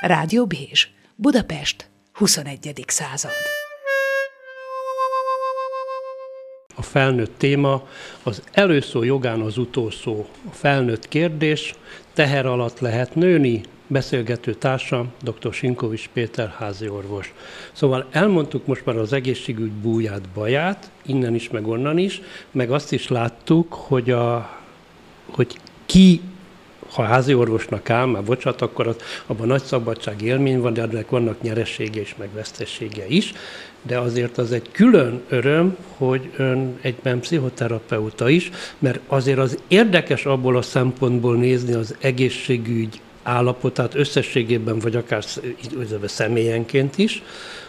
Rádió Bézs, Budapest, 21. század. A felnőtt téma az előszó jogán az utolszó. A felnőtt kérdés, teher alatt lehet nőni, beszélgető társam, dr. Sinkovics Péter házi orvos. Szóval elmondtuk most már az egészségügy búját, baját, innen is, meg onnan is, meg azt is láttuk, hogy, a, hogy ki házi orvosnak áll, már bocsánat, akkor az, abban nagy szabadság élmény van, de ennek vannak nyeressége és meg vesztessége is, de azért az egy külön öröm, hogy ön egyben pszichoterapeuta is, mert azért az érdekes abból a szempontból nézni az egészségügy állapotát összességében, vagy akár személyenként is,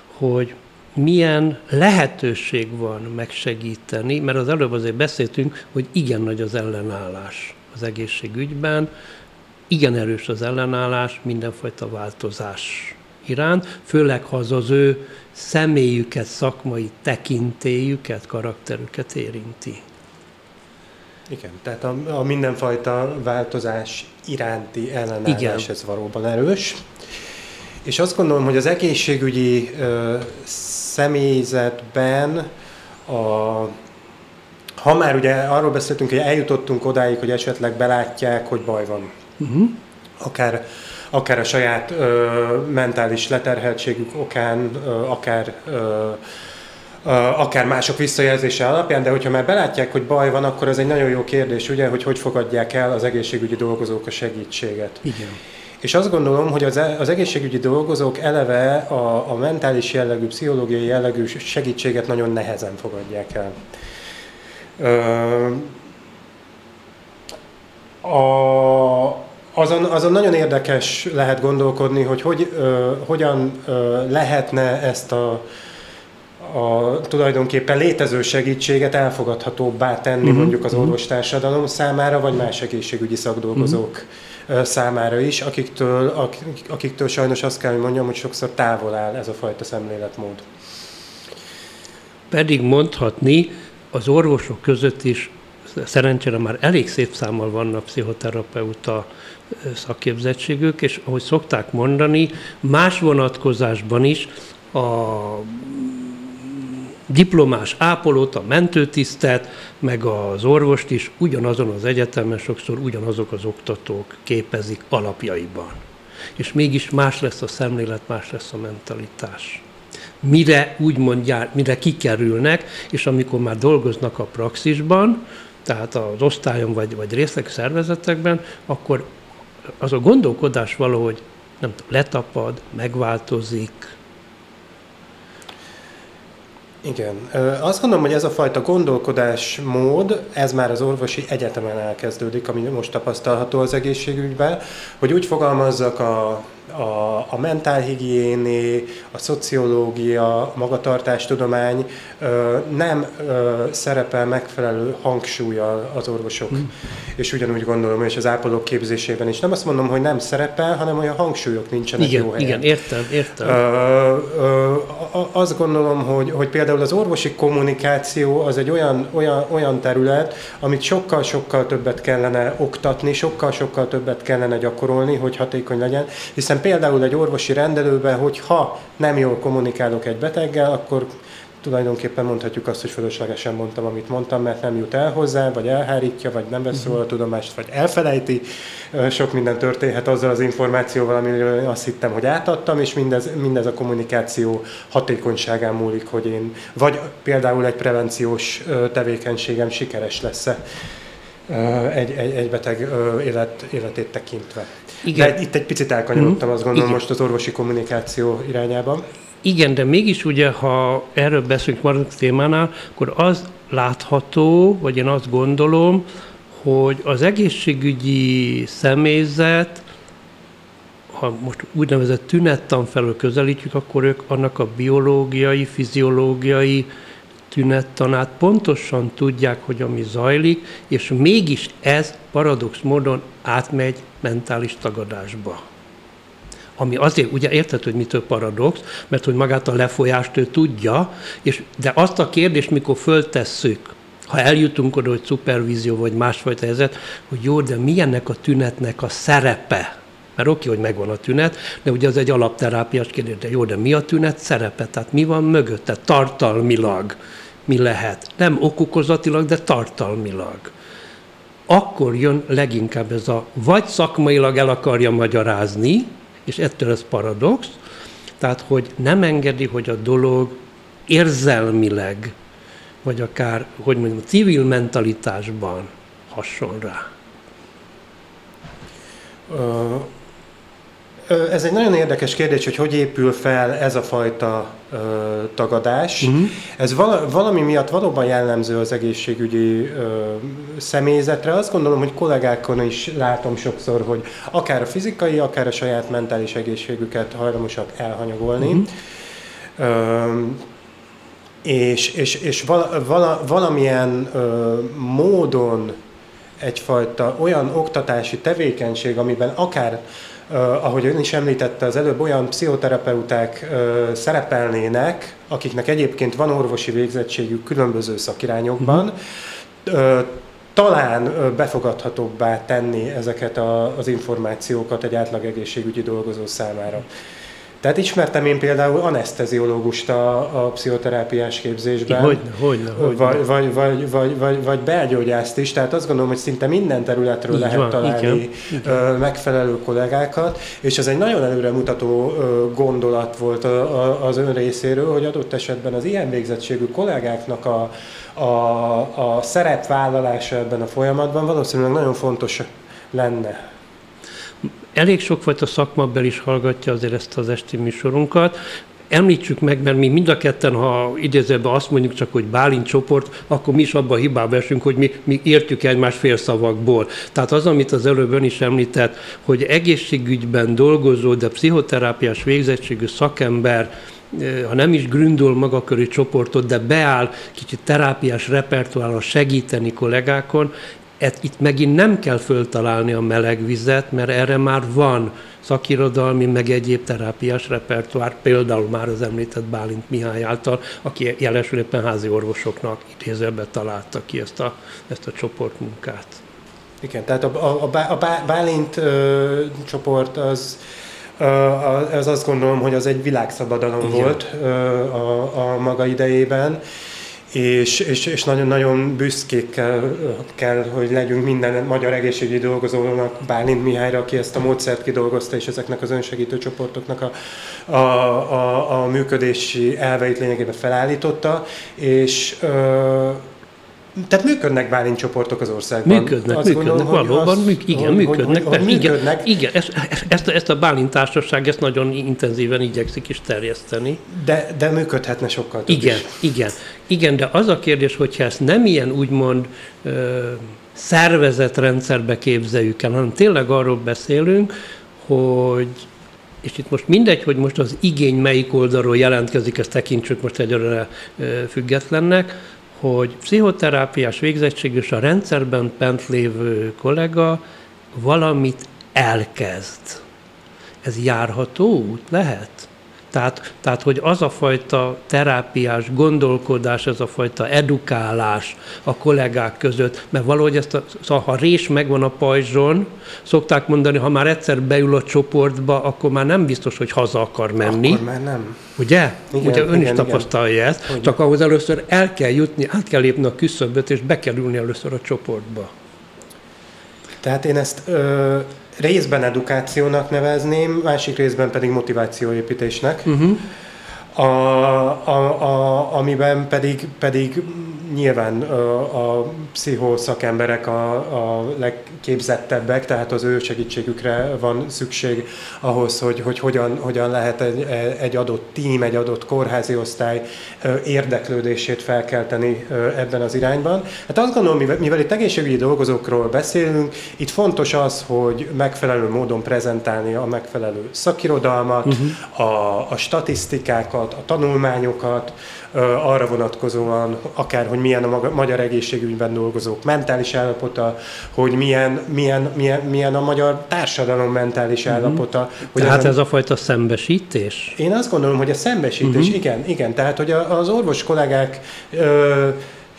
hogy milyen lehetőség van megsegíteni, mert az előbb azért beszéltünk, hogy igen nagy az ellenállás az egészségügyben, igen erős az ellenállás mindenfajta változás iránt, főleg ha az az ő személyüket, szakmai tekintélyüket, karakterüket érinti. Igen, tehát a, a mindenfajta változás iránti ellenállás Igen. ez valóban erős. És azt gondolom, hogy az egészségügyi ö, személyzetben a, ha már ugye arról beszéltünk, hogy eljutottunk odáig, hogy esetleg belátják, hogy baj van. Uh-huh. Akár, akár a saját ö, mentális leterheltségük okán, ö, akár ö, akár mások visszajelzése alapján, de hogyha már belátják, hogy baj van, akkor ez egy nagyon jó kérdés, ugye, hogy hogy fogadják el az egészségügyi dolgozók a segítséget. Igen. És azt gondolom, hogy az, e, az egészségügyi dolgozók eleve a, a mentális jellegű, pszichológiai jellegű segítséget nagyon nehezen fogadják el. A, azon, azon nagyon érdekes lehet gondolkodni, hogy, hogy ö, hogyan ö, lehetne ezt a a tulajdonképpen létező segítséget elfogadhatóbbá tenni uh-huh. mondjuk az mhm. orvostársadalom számára, vagy más egészségügyi szakdolgozók uh-huh. számára is, akiktől, akik, akiktől sajnos azt kell, hogy mondjam, hogy sokszor távol áll ez a fajta szemléletmód. Pedig mondhatni, az orvosok között is szerencsére már elég szép számmal vannak pszichoterapeuta szakképzettségük, és ahogy szokták mondani, más vonatkozásban is a diplomás ápolót, a mentőtisztet, meg az orvost is ugyanazon az egyetemen sokszor ugyanazok az oktatók képezik alapjaiban. És mégis más lesz a szemlélet, más lesz a mentalitás. Mire úgy mondják, mire kikerülnek, és amikor már dolgoznak a praxisban, tehát az osztályon vagy, vagy részleg szervezetekben, akkor az a gondolkodás valahogy nem tudom, letapad, megváltozik, igen. Azt gondolom, hogy ez a fajta gondolkodásmód, ez már az orvosi egyetemen elkezdődik, ami most tapasztalható az egészségügyben, hogy úgy fogalmazzak a a, a mentálhigiéné, a szociológia, a magatartástudomány nem szerepel megfelelő hangsúlyjal az orvosok. Mm. És ugyanúgy gondolom, és az ápolók képzésében is. Nem azt mondom, hogy nem szerepel, hanem olyan hangsúlyok nincsenek igen, jó helyen. Igen, értem, értem. Ö, ö, azt gondolom, hogy, hogy például az orvosi kommunikáció az egy olyan, olyan, olyan terület, amit sokkal-sokkal többet kellene oktatni, sokkal-sokkal többet kellene gyakorolni, hogy hatékony legyen, hiszen például egy orvosi rendelőben, hogy ha nem jól kommunikálok egy beteggel, akkor tulajdonképpen mondhatjuk azt, hogy fölöslegesen mondtam, amit mondtam, mert nem jut el hozzá, vagy elhárítja, vagy nem vesz róla tudomást, vagy elfelejti. Sok minden történhet azzal az információval, amiről azt hittem, hogy átadtam, és mindez, mindez a kommunikáció hatékonyságán múlik, hogy én, vagy például egy prevenciós tevékenységem sikeres lesz-e egy, egy, egy beteg élet, életét tekintve. Igen. De itt egy picit elkanyarodtam, mm. azt gondolom Igen. most az orvosi kommunikáció irányában. Igen, de mégis ugye, ha erről beszélünk maradunk témánál, akkor az látható, vagy én azt gondolom, hogy az egészségügyi személyzet, ha most úgynevezett tünettan felől közelítjük, akkor ők annak a biológiai, fiziológiai tünettanát pontosan tudják, hogy ami zajlik, és mégis ez paradox módon átmegy mentális tagadásba. Ami azért, ugye érted, hogy mitől paradox, mert hogy magát a lefolyást ő tudja, és, de azt a kérdést, mikor föltesszük, ha eljutunk oda, hogy szupervízió vagy másfajta helyzet, hogy jó, de milyennek a tünetnek a szerepe Mert oké, hogy megvan a tünet, de ugye az egy alapterápiás kérdés, de jó, de mi a tünet szerepe? Tehát mi van mögötte tartalmilag? Mi lehet? Nem okokozatilag, de tartalmilag. Akkor jön leginkább ez a, vagy szakmailag el akarja magyarázni, és ettől ez paradox, tehát hogy nem engedi, hogy a dolog érzelmileg, vagy akár, hogy mondjam, civil mentalitásban hasson rá. Ez egy nagyon érdekes kérdés, hogy hogy épül fel ez a fajta ö, tagadás. Uh-huh. Ez vala, valami miatt valóban jellemző az egészségügyi ö, személyzetre. Azt gondolom, hogy kollégákon is látom sokszor, hogy akár a fizikai, akár a saját mentális egészségüket hajlamosak elhanyagolni. Uh-huh. Ö, és, és, és vala, vala, valamilyen ö, módon egyfajta olyan oktatási tevékenység, amiben akár ahogy ön is említette, az előbb olyan pszichoterapeuták szerepelnének, akiknek egyébként van orvosi végzettségük különböző szakirányokban, uh, talán befogadhatóbbá tenni ezeket a, az információkat egy átlag egészségügyi dolgozó számára. Tehát ismertem én például anesteziológust a, a pszichoterápiás képzésben. Hogyne, hogyne, hogyne. Vagy, vagy, vagy, vagy, vagy, vagy belgyógyászt is, tehát azt gondolom, hogy szinte minden területről Így lehet van, találni igen, megfelelő kollégákat, és ez egy nagyon előremutató gondolat volt az ön részéről, hogy adott esetben az ilyen végzettségű kollégáknak a, a, a szerepvállalása ebben a folyamatban valószínűleg nagyon fontos lenne elég sokfajta szakmabel is hallgatja azért ezt az esti műsorunkat. Említsük meg, mert mi mind a ketten, ha idézőben azt mondjuk csak, hogy Bálint csoport, akkor mi is abban a hibába esünk, hogy mi, mi értjük egymás félszavakból. Tehát az, amit az előbb ön is említett, hogy egészségügyben dolgozó, de pszichoterápiás végzettségű szakember, eh, ha nem is gründol maga körű csoportot, de beáll kicsit terápiás repertoárra segíteni kollégákon, et, itt megint nem kell föltalálni a meleg vizet, mert erre már van szakirodalmi, meg egyéb terápiás repertoár, például már az említett Bálint Mihály által, aki jelesül éppen házi orvosoknak idézőbe találta ki ezt a, ezt a csoportmunkát. Igen, tehát a, a, a Bálint ö, csoport az az azt gondolom, hogy az egy világszabadalom Igen. volt a, a maga idejében, és, és, és nagyon-nagyon büszkék kell, kell, hogy legyünk minden magyar egészségügyi dolgozónak, Bálint Mihályra, aki ezt a módszert kidolgozta, és ezeknek az önsegítő csoportoknak a, a, a, a működési elveit lényegében felállította, és ö, tehát működnek Bálint csoportok az országban. Működnek, Azt működnek, gondolom, valóban, az, műk, igen, hogy, működnek. Hogy, hogy, hogy működnek. Igen, igen ezt, ezt, ezt a Bálint társaság ezt nagyon intenzíven igyekszik is terjeszteni. De, de működhetne sokkal több Igen, is. igen, igen, de az a kérdés, hogyha ezt nem ilyen úgymond ö, szervezett rendszerbe képzeljük el, hanem tényleg arról beszélünk, hogy és itt most mindegy, hogy most az igény melyik oldalról jelentkezik, ezt tekintsük most egyre függetlennek, hogy pszichoterápiás végzettség és a rendszerben bent lévő kollega valamit elkezd. Ez járható út lehet? Tehát, tehát, hogy az a fajta terápiás gondolkodás, ez a fajta edukálás a kollégák között, mert valahogy ezt a, szóval ha rés megvan a pajzson, szokták mondani, ha már egyszer beül a csoportba, akkor már nem biztos, hogy haza akar menni. Akkor már nem. Ugye? Igen, Ugye ön igen, is tapasztalja igen. ezt, Ugyan. csak ahhoz először el kell jutni, át kell lépni a küszöböt, és be kell ülni először a csoportba. Tehát én ezt ö, részben edukációnak nevezném, másik részben pedig motivációépítésnek. Uh-huh. A, a, a, amiben pedig, pedig nyilván a, a pszichoszakemberek a, a legképzettebbek, tehát az ő segítségükre van szükség ahhoz, hogy, hogy hogyan, hogyan lehet egy, egy adott tím, egy adott kórházi osztály érdeklődését felkelteni ebben az irányban. Hát azt gondolom, mivel, mivel itt egészségügyi dolgozókról beszélünk, itt fontos az, hogy megfelelő módon prezentálni a megfelelő szakirodalmat, uh-huh. a, a statisztikákat, a tanulmányokat, arra vonatkozóan, akár, hogy milyen a magyar egészségügyben dolgozók mentális állapota, hogy milyen, milyen, milyen, milyen a magyar társadalom mentális uh-huh. állapota. Hogy tehát ez a fajta szembesítés? Én azt gondolom, hogy a szembesítés, uh-huh. igen, igen. Tehát, hogy az orvos kollégák ö,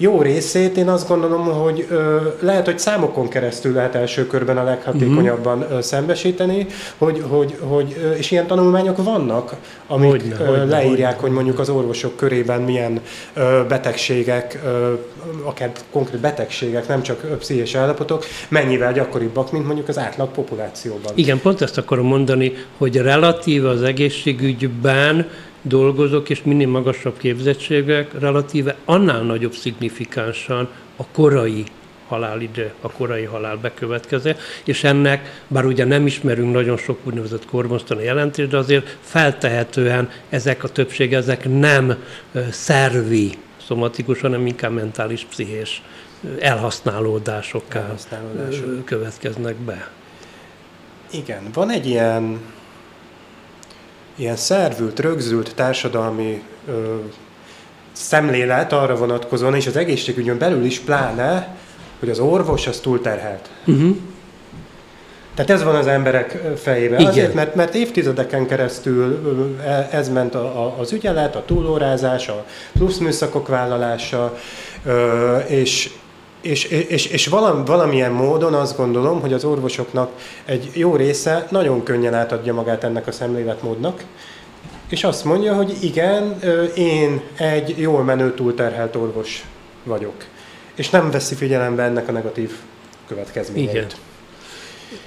jó részét én azt gondolom, hogy ö, lehet, hogy számokon keresztül lehet első körben a leghatékonyabban uh-huh. szembesíteni, hogy, hogy, hogy, és ilyen tanulmányok vannak, amik hogyne, ö, hogyne, leírják, hogyne. hogy mondjuk az orvosok körében milyen ö, betegségek, ö, akár konkrét betegségek, nem csak pszichés állapotok, mennyivel gyakoribbak, mint mondjuk az átlag populációban. Igen, pont ezt akarom mondani, hogy relatíve az egészségügyben dolgozók és minél magasabb képzettségek relatíve annál nagyobb szignifikánsan a korai halálidő, a korai halál bekövetkező, és ennek, bár ugye nem ismerünk nagyon sok úgynevezett kormosztani jelentést, de azért feltehetően ezek a többség, ezek nem szervi szomatikus, hanem inkább mentális, pszichés elhasználódásokká Elhasználódások. következnek be. Igen, van egy ilyen ilyen szervült, rögzült társadalmi ö, szemlélet arra vonatkozóan, és az egészségügyön belül is pláne, hogy az orvos az túlterhelt. Uh-huh. Tehát ez van az emberek fejében. Igen. Azért, mert, mert évtizedeken keresztül e, ez ment a, a, az ügyelet, a túlórázás, a plusz műszakok vállalása, és, és, és, és valam, valamilyen módon azt gondolom, hogy az orvosoknak egy jó része nagyon könnyen átadja magát ennek a szemléletmódnak, és azt mondja, hogy igen, én egy jól menő túlterhelt orvos vagyok. És nem veszi figyelembe ennek a negatív következményeit. Igen.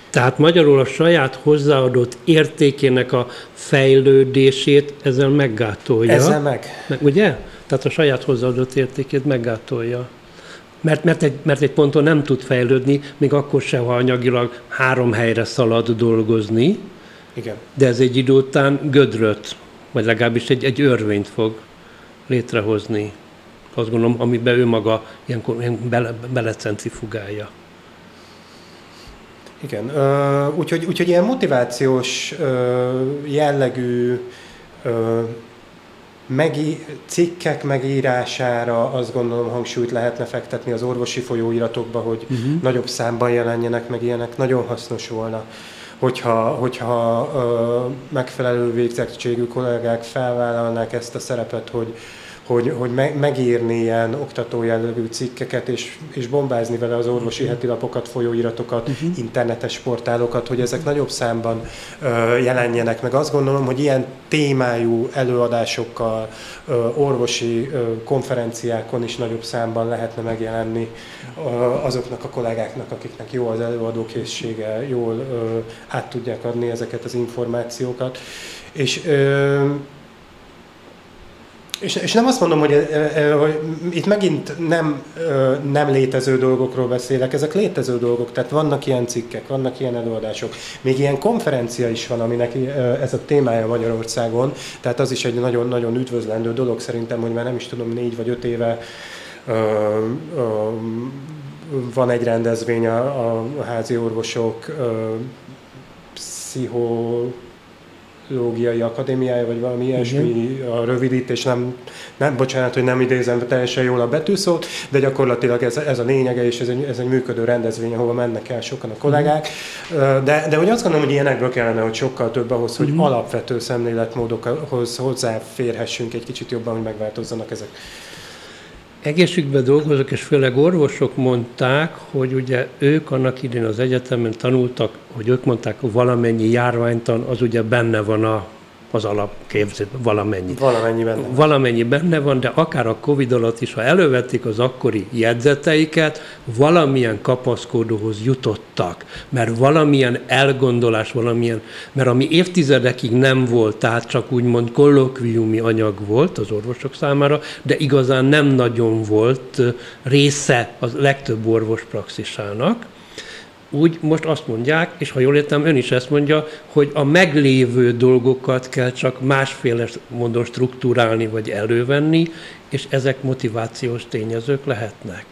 Tehát magyarul a saját hozzáadott értékének a fejlődését ezzel meggátolja. Ezzel meg. meg ugye? Tehát a saját hozzáadott értékét meggátolja mert, mert, egy, mert egy ponton nem tud fejlődni, még akkor se, ha anyagilag három helyre szalad dolgozni, Igen. de ez egy idő után gödröt, vagy legalábbis egy, egy örvényt fog létrehozni. Azt gondolom, amiben ő maga ilyenkor ilyen bele, belecentrifugálja. Igen, úgyhogy, úgyhogy ilyen motivációs jellegű megi, cikkek megírására azt gondolom hangsúlyt lehetne fektetni az orvosi folyóiratokba, hogy uh-huh. nagyobb számban jelenjenek meg ilyenek, nagyon hasznos volna hogyha, hogyha ö, megfelelő végzettségű kollégák felvállalnák ezt a szerepet, hogy, hogy, hogy megírni ilyen oktatójellegű cikkeket, és, és bombázni vele az orvosi uh-huh. hetilapokat, folyóiratokat, uh-huh. internetes portálokat, hogy ezek nagyobb számban ö, jelenjenek meg. Azt gondolom, hogy ilyen témájú előadásokkal, ö, orvosi ö, konferenciákon is nagyobb számban lehetne megjelenni ö, azoknak a kollégáknak, akiknek jó az előadókészsége, jól ö, át tudják adni ezeket az információkat. És ö, és, és nem azt mondom, hogy, hogy itt megint nem, nem létező dolgokról beszélek, ezek létező dolgok, tehát vannak ilyen cikkek, vannak ilyen előadások. Még ilyen konferencia is van, aminek ez a témája Magyarországon, tehát az is egy nagyon-nagyon üdvözlendő dolog szerintem, hogy már nem is tudom, négy vagy öt éve van egy rendezvény a, a házi orvosok pszicho Lógiai Akadémiája, vagy valami ilyesmi a rövidítés, nem, nem, bocsánat, hogy nem idézem teljesen jól a betűszót, de gyakorlatilag ez, ez a lényege, és ez egy, ez egy működő rendezvény, ahova mennek el sokan a kollégák. De, de hogy azt gondolom, hogy ilyenekből kellene, hogy sokkal több ahhoz, hogy uh-huh. alapvető szemléletmódokhoz hozzáférhessünk egy kicsit jobban, hogy megváltozzanak ezek. Egészségben dolgozók, és főleg orvosok mondták, hogy ugye ők annak idén az egyetemen tanultak, hogy ők mondták, hogy valamennyi járványtan az ugye benne van a az alapképzés, valamennyi. Valamennyi benne van. Valamennyi benne van, de akár a Covid alatt is, ha elővették az akkori jegyzeteiket, valamilyen kapaszkodóhoz jutottak, mert valamilyen elgondolás, valamilyen, mert ami évtizedekig nem volt, tehát csak úgymond kollokviumi anyag volt az orvosok számára, de igazán nem nagyon volt része a legtöbb orvos praxisának, úgy most azt mondják, és ha jól értem, ön is ezt mondja, hogy a meglévő dolgokat kell csak másféle módon struktúrálni vagy elővenni, és ezek motivációs tényezők lehetnek.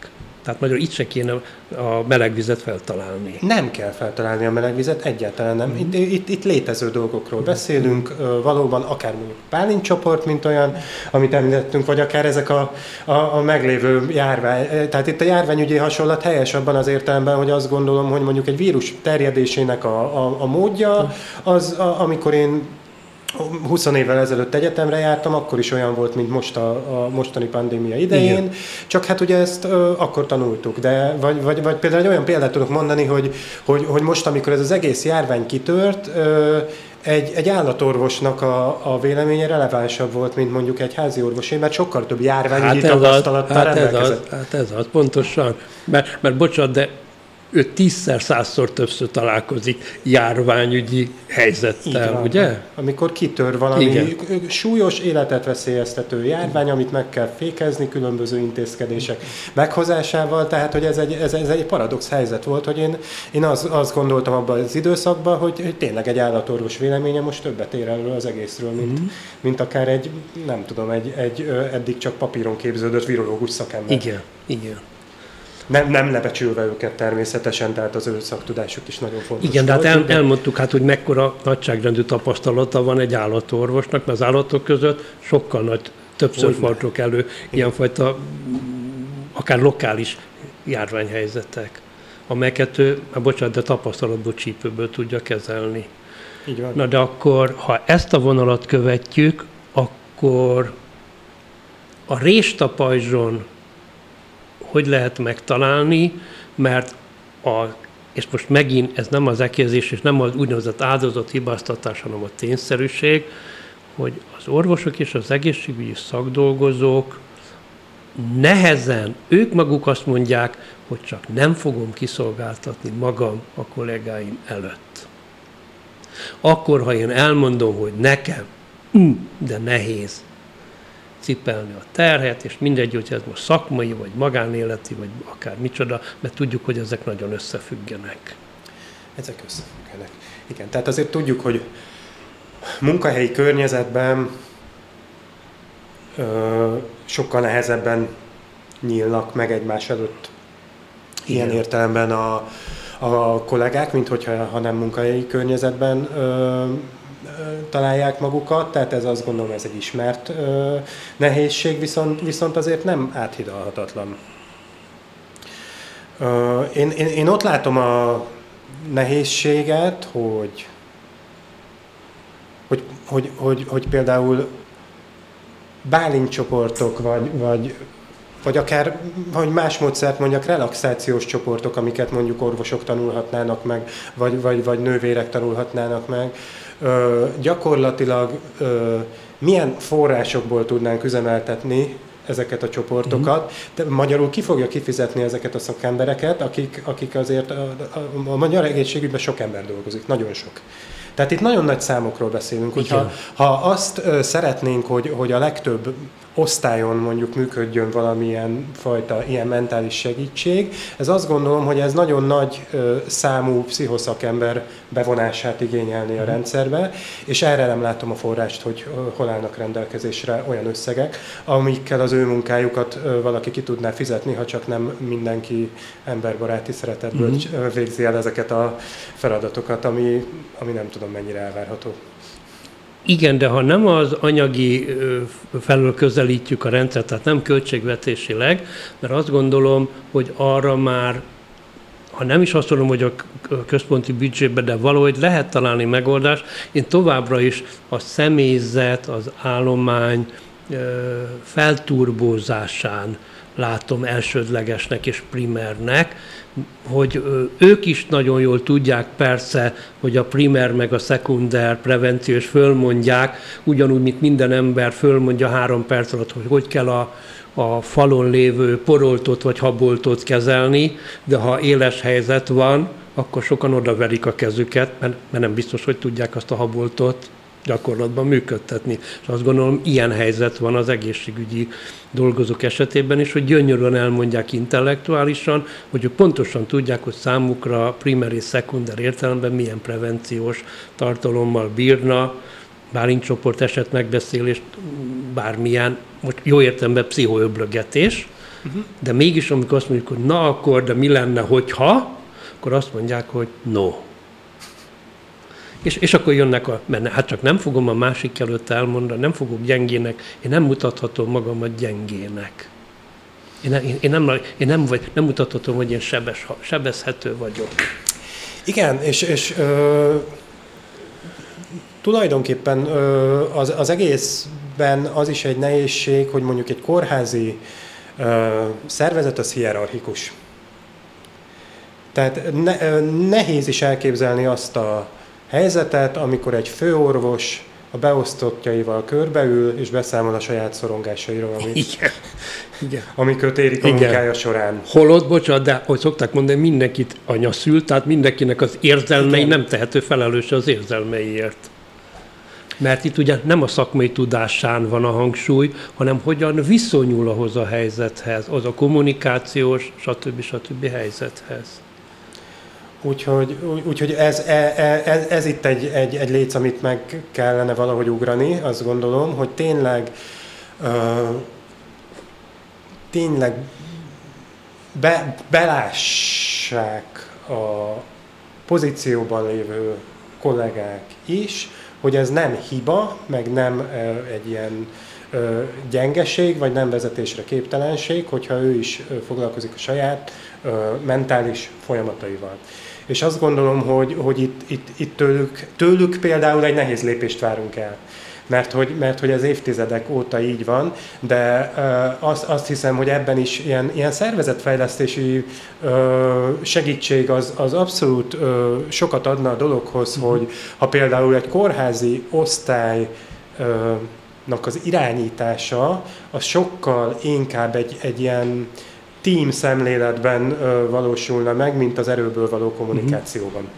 Tehát magyarul itt se kéne a melegvizet feltalálni. Nem kell feltalálni a melegvizet, egyáltalán nem. Itt, itt, itt létező dolgokról beszélünk, valóban akár mondjuk Pálint csoport, mint olyan, amit említettünk, vagy akár ezek a, a, a meglévő járvány. Tehát itt a járványügyi hasonlat helyes abban az értelemben, hogy azt gondolom, hogy mondjuk egy vírus terjedésének a, a, a módja, az, a, amikor én 20 évvel ezelőtt egyetemre jártam, akkor is olyan volt, mint most a, a mostani pandémia idején, Igen. csak hát ugye ezt ö, akkor tanultuk, de vagy, vagy, vagy például egy olyan példát tudok mondani, hogy, hogy, hogy most, amikor ez az egész járvány kitört, ö, egy, egy állatorvosnak a, a véleménye relevánsabb volt, mint mondjuk egy házi orvosé, mert sokkal több járványi hát tapasztalattal hát ez az, hát ez az, pontosan. Mert, mert bocsánat, de ő tízszer, százszor többször találkozik járványügyi helyzettel, van, ugye? Amikor kitör valami Igen. súlyos életet veszélyeztető járvány, amit meg kell fékezni különböző intézkedések meghozásával, tehát hogy ez egy, ez, ez egy paradox helyzet volt, hogy én, én az, azt gondoltam abban az időszakban, hogy, hogy tényleg egy állatorvos véleménye most többet ér erről az egészről, mint, mm. mint akár egy, nem tudom, egy, egy eddig csak papíron képződött virológus szakember. Igen, igen. Nem, nem lebecsülve őket természetesen, tehát az ő szaktudásuk is nagyon fontos. Igen, de hát el, elmondtuk, hát, hogy mekkora nagyságrendű tapasztalata van egy állatorvosnak, mert az állatok között sokkal nagy, többször fordulok elő ilyenfajta akár lokális járványhelyzetek, amelyeket ő, hát bocsánat, de tapasztalatból csípőből tudja kezelni. Így van. Na de akkor, ha ezt a vonalat követjük, akkor a réstapajzson hogy lehet megtalálni, mert a, és most megint ez nem az ekézés, és nem az úgynevezett áldozat hibáztatás, hanem a tényszerűség, hogy az orvosok és az egészségügyi szakdolgozók nehezen, ők maguk azt mondják, hogy csak nem fogom kiszolgáltatni magam a kollégáim előtt. Akkor, ha én elmondom, hogy nekem, de nehéz, cipelni a terhet, és mindegy, hogy ez most szakmai, vagy magánéleti, vagy akár micsoda, mert tudjuk, hogy ezek nagyon összefüggenek. Ezek összefüggenek. Igen, tehát azért tudjuk, hogy munkahelyi környezetben ö, sokkal nehezebben nyílnak meg egymás előtt ilyen Igen. értelemben a, a kollégák, mint hogyha ha nem munkahelyi környezetben ö, találják magukat, tehát ez azt gondolom ez egy ismert ö, nehézség, viszont, viszont azért nem áthidalhatatlan. Ö, én, én, én ott látom a nehézséget, hogy, hogy, hogy, hogy, hogy például bálintcsoportok, vagy, vagy, vagy akár, hogy más módszert mondjak, relaxációs csoportok, amiket mondjuk orvosok tanulhatnának meg, vagy, vagy, vagy nővérek tanulhatnának meg, ö, gyakorlatilag ö, milyen forrásokból tudnánk üzemeltetni ezeket a csoportokat. De magyarul ki fogja kifizetni ezeket a szakembereket, akik, akik azért a, a, a magyar egészségügyben sok ember dolgozik, nagyon sok. Tehát itt nagyon nagy számokról beszélünk. Hogyha, ha azt szeretnénk, hogy, hogy a legtöbb osztályon mondjuk működjön valamilyen fajta ilyen mentális segítség. Ez azt gondolom, hogy ez nagyon nagy ö, számú pszichoszakember bevonását igényelni a mhm. rendszerbe, és erre nem látom a forrást, hogy ö, hol állnak rendelkezésre olyan összegek, amikkel az ő munkájukat ö, valaki ki tudná fizetni, ha csak nem mindenki emberbaráti szeretetből uh-huh. végzi el ezeket a feladatokat, ami, ami nem tudom mennyire elvárható. Igen, de ha nem az anyagi felől közelítjük a rendszert, tehát nem költségvetésileg, mert azt gondolom, hogy arra már ha nem is azt mondom, hogy a központi büdzsébe, de valahogy lehet találni megoldást. Én továbbra is a személyzet, az állomány felturbózásán látom elsődlegesnek és primernek, hogy ők is nagyon jól tudják persze, hogy a primer meg a szekunder prevenciós fölmondják, ugyanúgy, mint minden ember fölmondja három perc alatt, hogy hogy kell a, a falon lévő poroltot vagy haboltot kezelni, de ha éles helyzet van, akkor sokan odaverik a kezüket, mert, mert nem biztos, hogy tudják azt a haboltot gyakorlatban működtetni. És azt gondolom, ilyen helyzet van az egészségügyi dolgozók esetében is, hogy gyönyörűen elmondják intellektuálisan, hogy ők pontosan tudják, hogy számukra primer és szekunder értelemben milyen prevenciós tartalommal bírna, bálincsoport eset megbeszélést, bármilyen, most jó értelemben pszichoöblögetés, uh-huh. de mégis amikor azt mondjuk, hogy na akkor, de mi lenne, hogyha, akkor azt mondják, hogy no. És, és akkor jönnek a, mert hát csak nem fogom a másik előtt elmondani, nem fogom gyengének, én nem mutathatom magamat gyengének. Én, nem, én, nem, én nem, vagy, nem mutathatom, hogy én sebes, sebezhető vagyok. Igen, és, és ö, tulajdonképpen az, az egészben az is egy nehézség, hogy mondjuk egy kórházi szervezet az hierarchikus. Tehát ne, nehéz is elképzelni azt a helyzetet, amikor egy főorvos a beosztottjaival körbeül, és beszámol a saját szorongásairól, ami, Igen. Igen. ami kötérik a Igen. munkája során. Holott, bocsánat, de hogy szokták mondani, mindenkit anya szült, tehát mindenkinek az érzelmei Igen. nem tehető felelős az érzelmeiért. Mert itt ugye nem a szakmai tudásán van a hangsúly, hanem hogyan viszonyul ahhoz a helyzethez, az a kommunikációs, stb. stb. helyzethez. Úgyhogy, úgyhogy ez, ez, ez, ez itt egy, egy, egy léc, amit meg kellene valahogy ugrani, azt gondolom, hogy tényleg uh, tényleg be, belássák a pozícióban lévő kollégák is, hogy ez nem hiba, meg nem uh, egy ilyen uh, gyengeség, vagy nem vezetésre képtelenség, hogyha ő is uh, foglalkozik a saját uh, mentális folyamataival. És azt gondolom, hogy, hogy itt, itt, itt tőlük, tőlük például egy nehéz lépést várunk el mert hogy, mert hogy ez évtizedek óta így van, de azt, azt hiszem, hogy ebben is ilyen, ilyen szervezetfejlesztési uh, segítség az, az abszolút uh, sokat adna a dologhoz, uh-huh. hogy ha például egy kórházi osztály uh, az irányítása, az sokkal inkább egy, egy ilyen team szemléletben valósulna meg, mint az erőből való kommunikációban.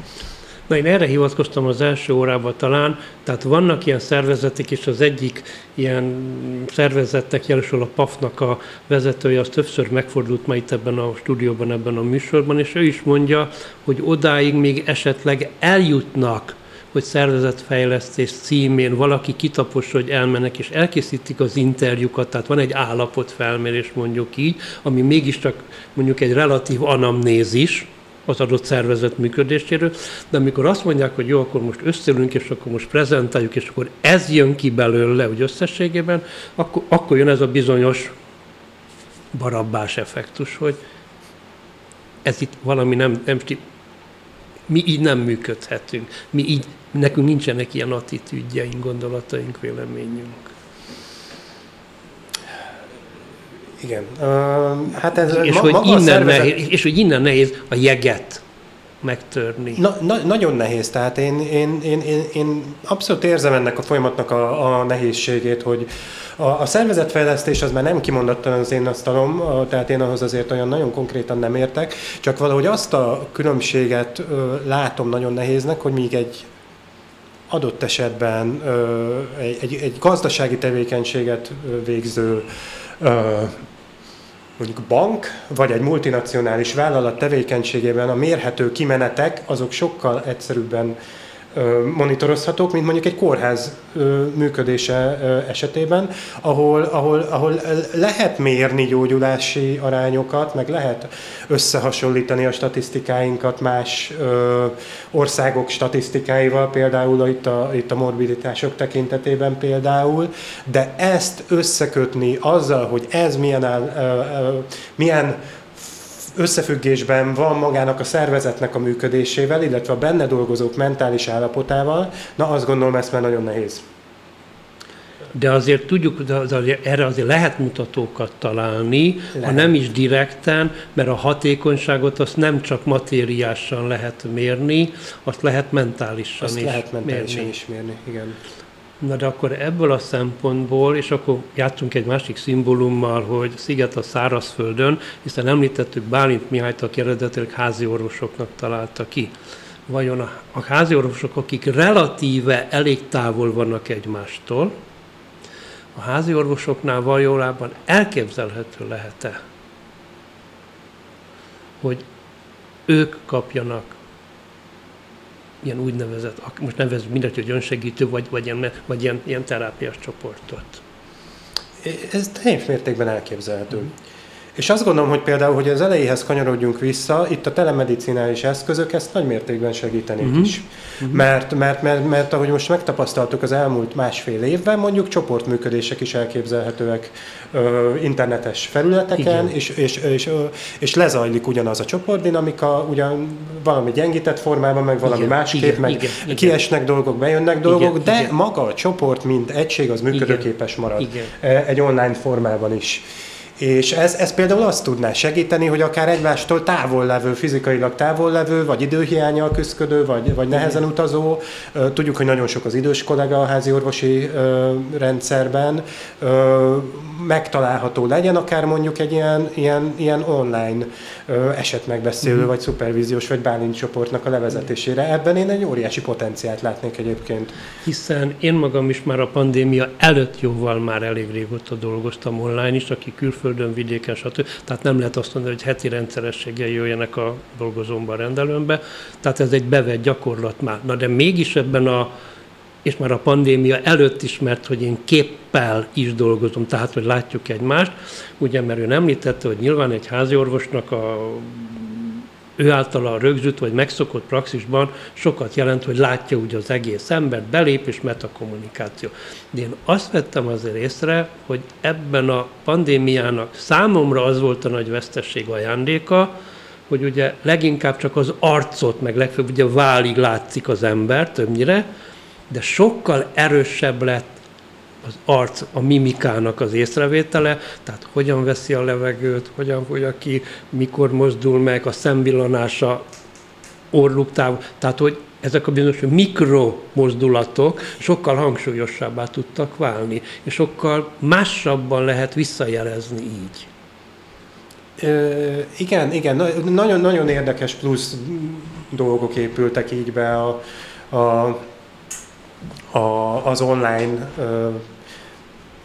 Na én erre hivatkoztam az első órában talán, tehát vannak ilyen szervezetek, és az egyik ilyen szervezetnek, jelesül a PAF-nak a vezetője, az többször megfordult ma itt ebben a stúdióban, ebben a műsorban, és ő is mondja, hogy odáig még esetleg eljutnak, hogy szervezetfejlesztés címén valaki kitapos, hogy elmennek és elkészítik az interjúkat, tehát van egy állapotfelmérés mondjuk így, ami mégiscsak mondjuk egy relatív anamnézis, az adott szervezet működéséről, de amikor azt mondják, hogy jó, akkor most összeülünk, és akkor most prezentáljuk, és akkor ez jön ki belőle, hogy összességében, akkor, akkor jön ez a bizonyos barabbás effektus, hogy ez itt valami nem, nem mi így nem működhetünk. Mi így, nekünk nincsenek ilyen attitűdjeink, gondolataink, véleményünk. Igen. Uh, hát ez és, ma, hogy innen szervezet... nehéz, és hogy innen nehéz a jeget megtörni. Na, na, nagyon nehéz, tehát én, én, én, én, én abszolút érzem ennek a folyamatnak a, a nehézségét, hogy a, a szervezetfejlesztés az már nem kimondottan az én asztalom, tehát én ahhoz azért olyan nagyon konkrétan nem értek, csak valahogy azt a különbséget ö, látom nagyon nehéznek, hogy míg egy adott esetben egy, egy, egy gazdasági tevékenységet végző mondjuk bank, vagy egy multinacionális vállalat tevékenységében a mérhető kimenetek, azok sokkal egyszerűbben monitorozhatók, mint mondjuk egy kórház működése esetében, ahol, ahol, ahol lehet mérni gyógyulási arányokat, meg lehet összehasonlítani a statisztikáinkat más országok statisztikáival, például itt a, itt a morbiditások tekintetében például, de ezt összekötni azzal, hogy ez milyen, áll, milyen összefüggésben van magának a szervezetnek a működésével, illetve a benne dolgozók mentális állapotával, na azt gondolom ezt már nagyon nehéz. De azért tudjuk, de azért, erre azért lehet mutatókat találni, lehet. ha nem is direkten, mert a hatékonyságot azt nem csak materiásan lehet mérni, azt lehet mentálisan azt is lehet mentálisan mérni. is mérni, igen. Na de akkor ebből a szempontból, és akkor játszunk egy másik szimbólummal, hogy sziget a szárazföldön, hiszen említettük Bálint Mihályt, aki eredetileg házi orvosoknak találta ki. Vajon a, a házi orvosok, akik relatíve elég távol vannak egymástól, a házi orvosoknál valójában elképzelhető lehet-e, hogy ők kapjanak ilyen úgynevezett, most nevezünk mindegy, hogy önsegítő, vagy, vagy, ilyen, vagy ilyen, ilyen terápiás csoportot. Ez teljes mértékben elképzelhető. Mm. És azt gondolom, hogy például, hogy az elejéhez kanyarodjunk vissza, itt a telemedicinális eszközök ezt nagy mértékben segítenék uh-huh. is. Uh-huh. Mert, mert, mert, mert ahogy most megtapasztaltuk az elmúlt másfél évben, mondjuk csoportműködések is elképzelhetőek ö, internetes felületeken, és, és, és, és lezajlik ugyanaz a csoportdinamika, ugyan valami gyengített formában, meg valami igen, másképp, igen, meg igen, kiesnek igen. dolgok, bejönnek dolgok, igen, de igen. maga a csoport, mint egység, az működőképes marad igen. E, egy online formában is. És ez, ez például azt tudná segíteni, hogy akár egymástól távol levő, fizikailag távol levő, vagy időhiányjal küzdködő, vagy, vagy nehezen utazó. Tudjuk, hogy nagyon sok az idős kollega a házi orvosi rendszerben. Megtalálható legyen akár mondjuk egy ilyen, ilyen, ilyen online esetmegbeszélő, mm. vagy szupervíziós, vagy Bálint csoportnak a levezetésére. Ebben én egy óriási potenciált látnék egyébként. Hiszen én magam is már a pandémia előtt jóval már elég régóta dolgoztam online is, aki külföldön külföldön, vidéken, stb. Tehát nem lehet azt mondani, hogy heti rendszerességgel jöjjenek a dolgozómba, a rendelőmbe. Tehát ez egy bevett gyakorlat már. Na de mégis ebben a és már a pandémia előtt is, mert hogy én képpel is dolgozom, tehát hogy látjuk egymást, ugye, mert ő említette, hogy nyilván egy háziorvosnak a ő általa rögzült vagy megszokott praxisban sokat jelent, hogy látja ugye az egész embert, belép és metakommunikáció. De én azt vettem azért észre, hogy ebben a pandémiának számomra az volt a nagy vesztesség ajándéka, hogy ugye leginkább csak az arcot, meg legfőbb ugye válig látszik az ember többnyire, de sokkal erősebb lett az arc, a mimikának az észrevétele, tehát hogyan veszi a levegőt, hogyan fogja ki, mikor mozdul meg, a szemvillanása, orruk táv, tehát hogy ezek a bizonyos mikromozdulatok sokkal hangsúlyosabbá tudtak válni, és sokkal mássabban lehet visszajelezni így. Ö, igen, igen, nagyon-nagyon érdekes plusz dolgok épültek így be a, a, a, az online ö,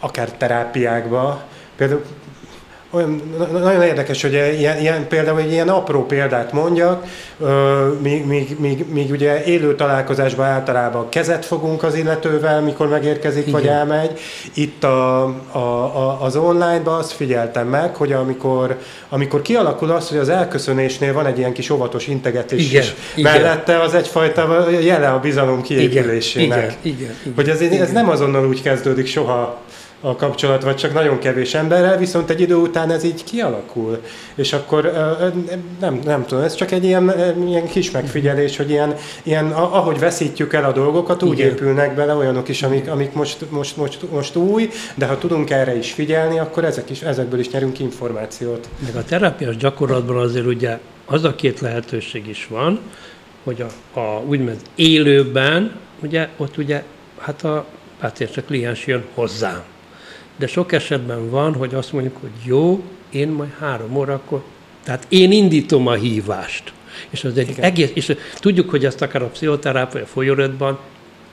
akár terápiákba. Például olyan, nagyon érdekes, hogy ilyen, ilyen, például egy ilyen apró példát mondjak, míg, míg, míg, míg ugye élő találkozásban általában kezet fogunk az illetővel, mikor megérkezik, Igen. vagy elmegy. Itt a, a, a, az online-ban azt figyeltem meg, hogy amikor, amikor kialakul az, hogy az elköszönésnél van egy ilyen kis óvatos integetés Igen. is, Igen. mellette az egyfajta jele a bizalom kiépülésének. Igen. Igen. Igen. Hogy ez, ez nem azonnal úgy kezdődik soha a kapcsolat, vagy csak nagyon kevés emberrel, viszont egy idő után ez így kialakul. És akkor nem, nem tudom, ez csak egy ilyen, ilyen kis megfigyelés, hogy ilyen, ilyen, ahogy veszítjük el a dolgokat, úgy Igen. épülnek bele olyanok is, amik, amik most, most, most, most új, de ha tudunk erre is figyelni, akkor ezek is, ezekből is nyerünk információt. Meg a terápiás gyakorlatban azért ugye az a két lehetőség is van, hogy a, a úgymond élőben, ugye ott ugye hát a páciens, a kliens jön hozzám de sok esetben van, hogy azt mondjuk, hogy jó, én majd három órakor, tehát én indítom a hívást. És az egy Igen. egész, és tudjuk, hogy ezt akár a pszichoterápia folyóratban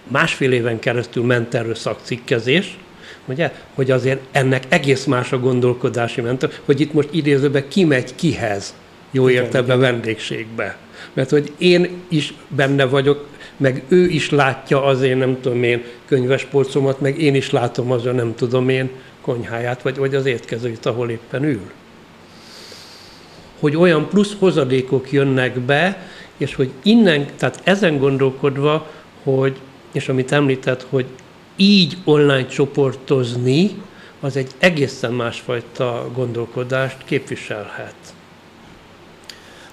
másfél éven keresztül ment erről szakcikkezés, ugye, hogy azért ennek egész más a gondolkodási mentor, hogy itt most idézőben kimegy kihez, jó értelemben vendégségbe. Mert hogy én is benne vagyok, meg ő is látja az én nem tudom én könyvespolcomat, meg én is látom az ő nem tudom én konyháját, vagy, vagy az étkezőit, ahol éppen ül. Hogy olyan plusz hozadékok jönnek be, és hogy innen, tehát ezen gondolkodva, hogy, és amit említett, hogy így online csoportozni, az egy egészen másfajta gondolkodást képviselhet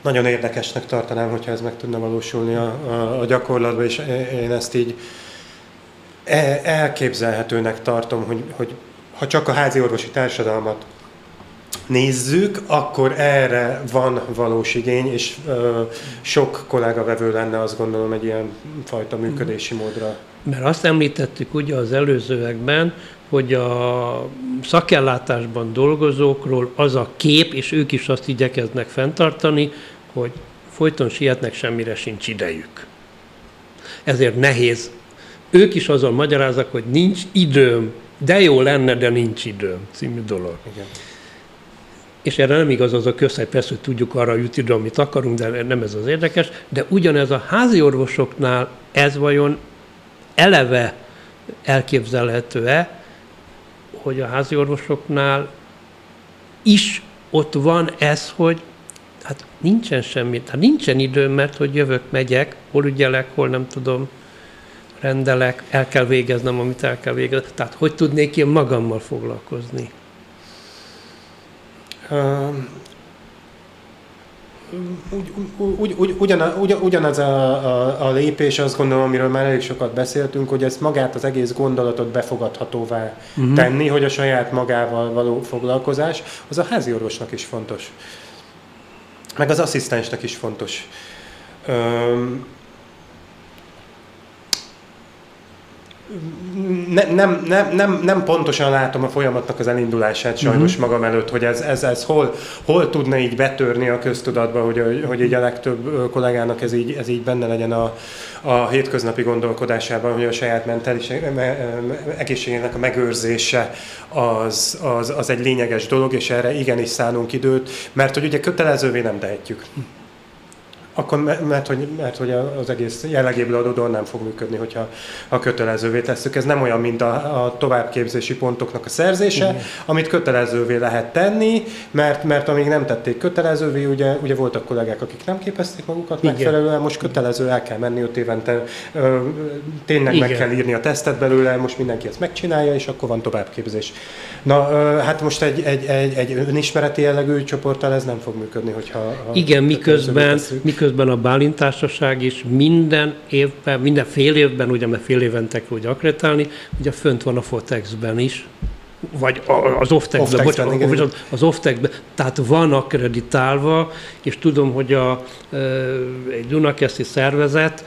nagyon érdekesnek tartanám, hogyha ez meg tudna valósulni a, a, a gyakorlatban, és én ezt így e, elképzelhetőnek tartom, hogy, hogy ha csak a házi orvosi társadalmat nézzük, akkor erre van valós igény, és ö, sok kollega vevő lenne azt gondolom egy ilyen fajta működési módra. Mert azt említettük ugye az előzőekben, hogy a szakellátásban dolgozókról az a kép, és ők is azt igyekeznek fenntartani, hogy folyton sietnek, semmire sincs idejük. Ezért nehéz. Ők is azon magyaráznak, hogy nincs időm, de jó lenne, de nincs időm című dolog. Igen. És erre nem igaz az a közhely, persze, hogy tudjuk arra jutni, amit akarunk, de nem ez az érdekes. De ugyanez a házi orvosoknál ez vajon eleve elképzelhető-e, hogy a házi orvosoknál is ott van ez, hogy hát nincsen semmi, hát nincsen időm, mert hogy jövök, megyek, hol ügyelek, hol nem tudom, rendelek, el kell végeznem, amit el kell végeznem. Tehát hogy tudnék én magammal foglalkozni? Ugy, ugy, ugy, ugyan, ugy, ugyanaz a, a, a lépés, azt gondolom, amiről már elég sokat beszéltünk, hogy ezt magát az egész gondolatot befogadhatóvá uh-huh. tenni, hogy a saját magával való foglalkozás, az a házi orvosnak is fontos. Meg az asszisztensnek is fontos. Öm, ne, nem, nem, nem, nem pontosan látom a folyamatnak az elindulását sajnos uh-huh. magam előtt, hogy ez, ez, ez hol, hol tudna így betörni a köztudatba, hogy, hogy így a legtöbb kollégának ez így, ez így benne legyen a, a hétköznapi gondolkodásában, hogy a saját mentális egészségének a megőrzése az, az, az egy lényeges dolog, és erre igenis szánunk időt, mert hogy ugye kötelezővé nem tehetjük. Akkor, mert hogy, mert hogy az egész jellegéből adódóan nem fog működni, hogyha ha kötelezővé tesszük. Ez nem olyan, mint a, a továbbképzési pontoknak a szerzése, Igen. amit kötelezővé lehet tenni, mert, mert amíg nem tették kötelezővé, ugye, ugye voltak kollégák, akik nem képezték magukat Igen. megfelelően, most kötelező, el kell menni ott évente, ö, tényleg Igen. meg kell írni a tesztet belőle, most mindenki ezt megcsinálja, és akkor van továbbképzés. Na, ö, hát most egy, egy, egy, egy önismereti jellegű csoporttal ez nem fog működni, hogyha... Igen, miközben, miközben közben a Bálintársaság is minden évben, minden fél évben, ugye, mert fél évente kell úgy akreditálni, ugye fönt van a Fotexben is, vagy az Oftexben, bocsánat, az Oftexben, tehát van akkreditálva, és tudom, hogy a, egy Dunakeszi szervezet,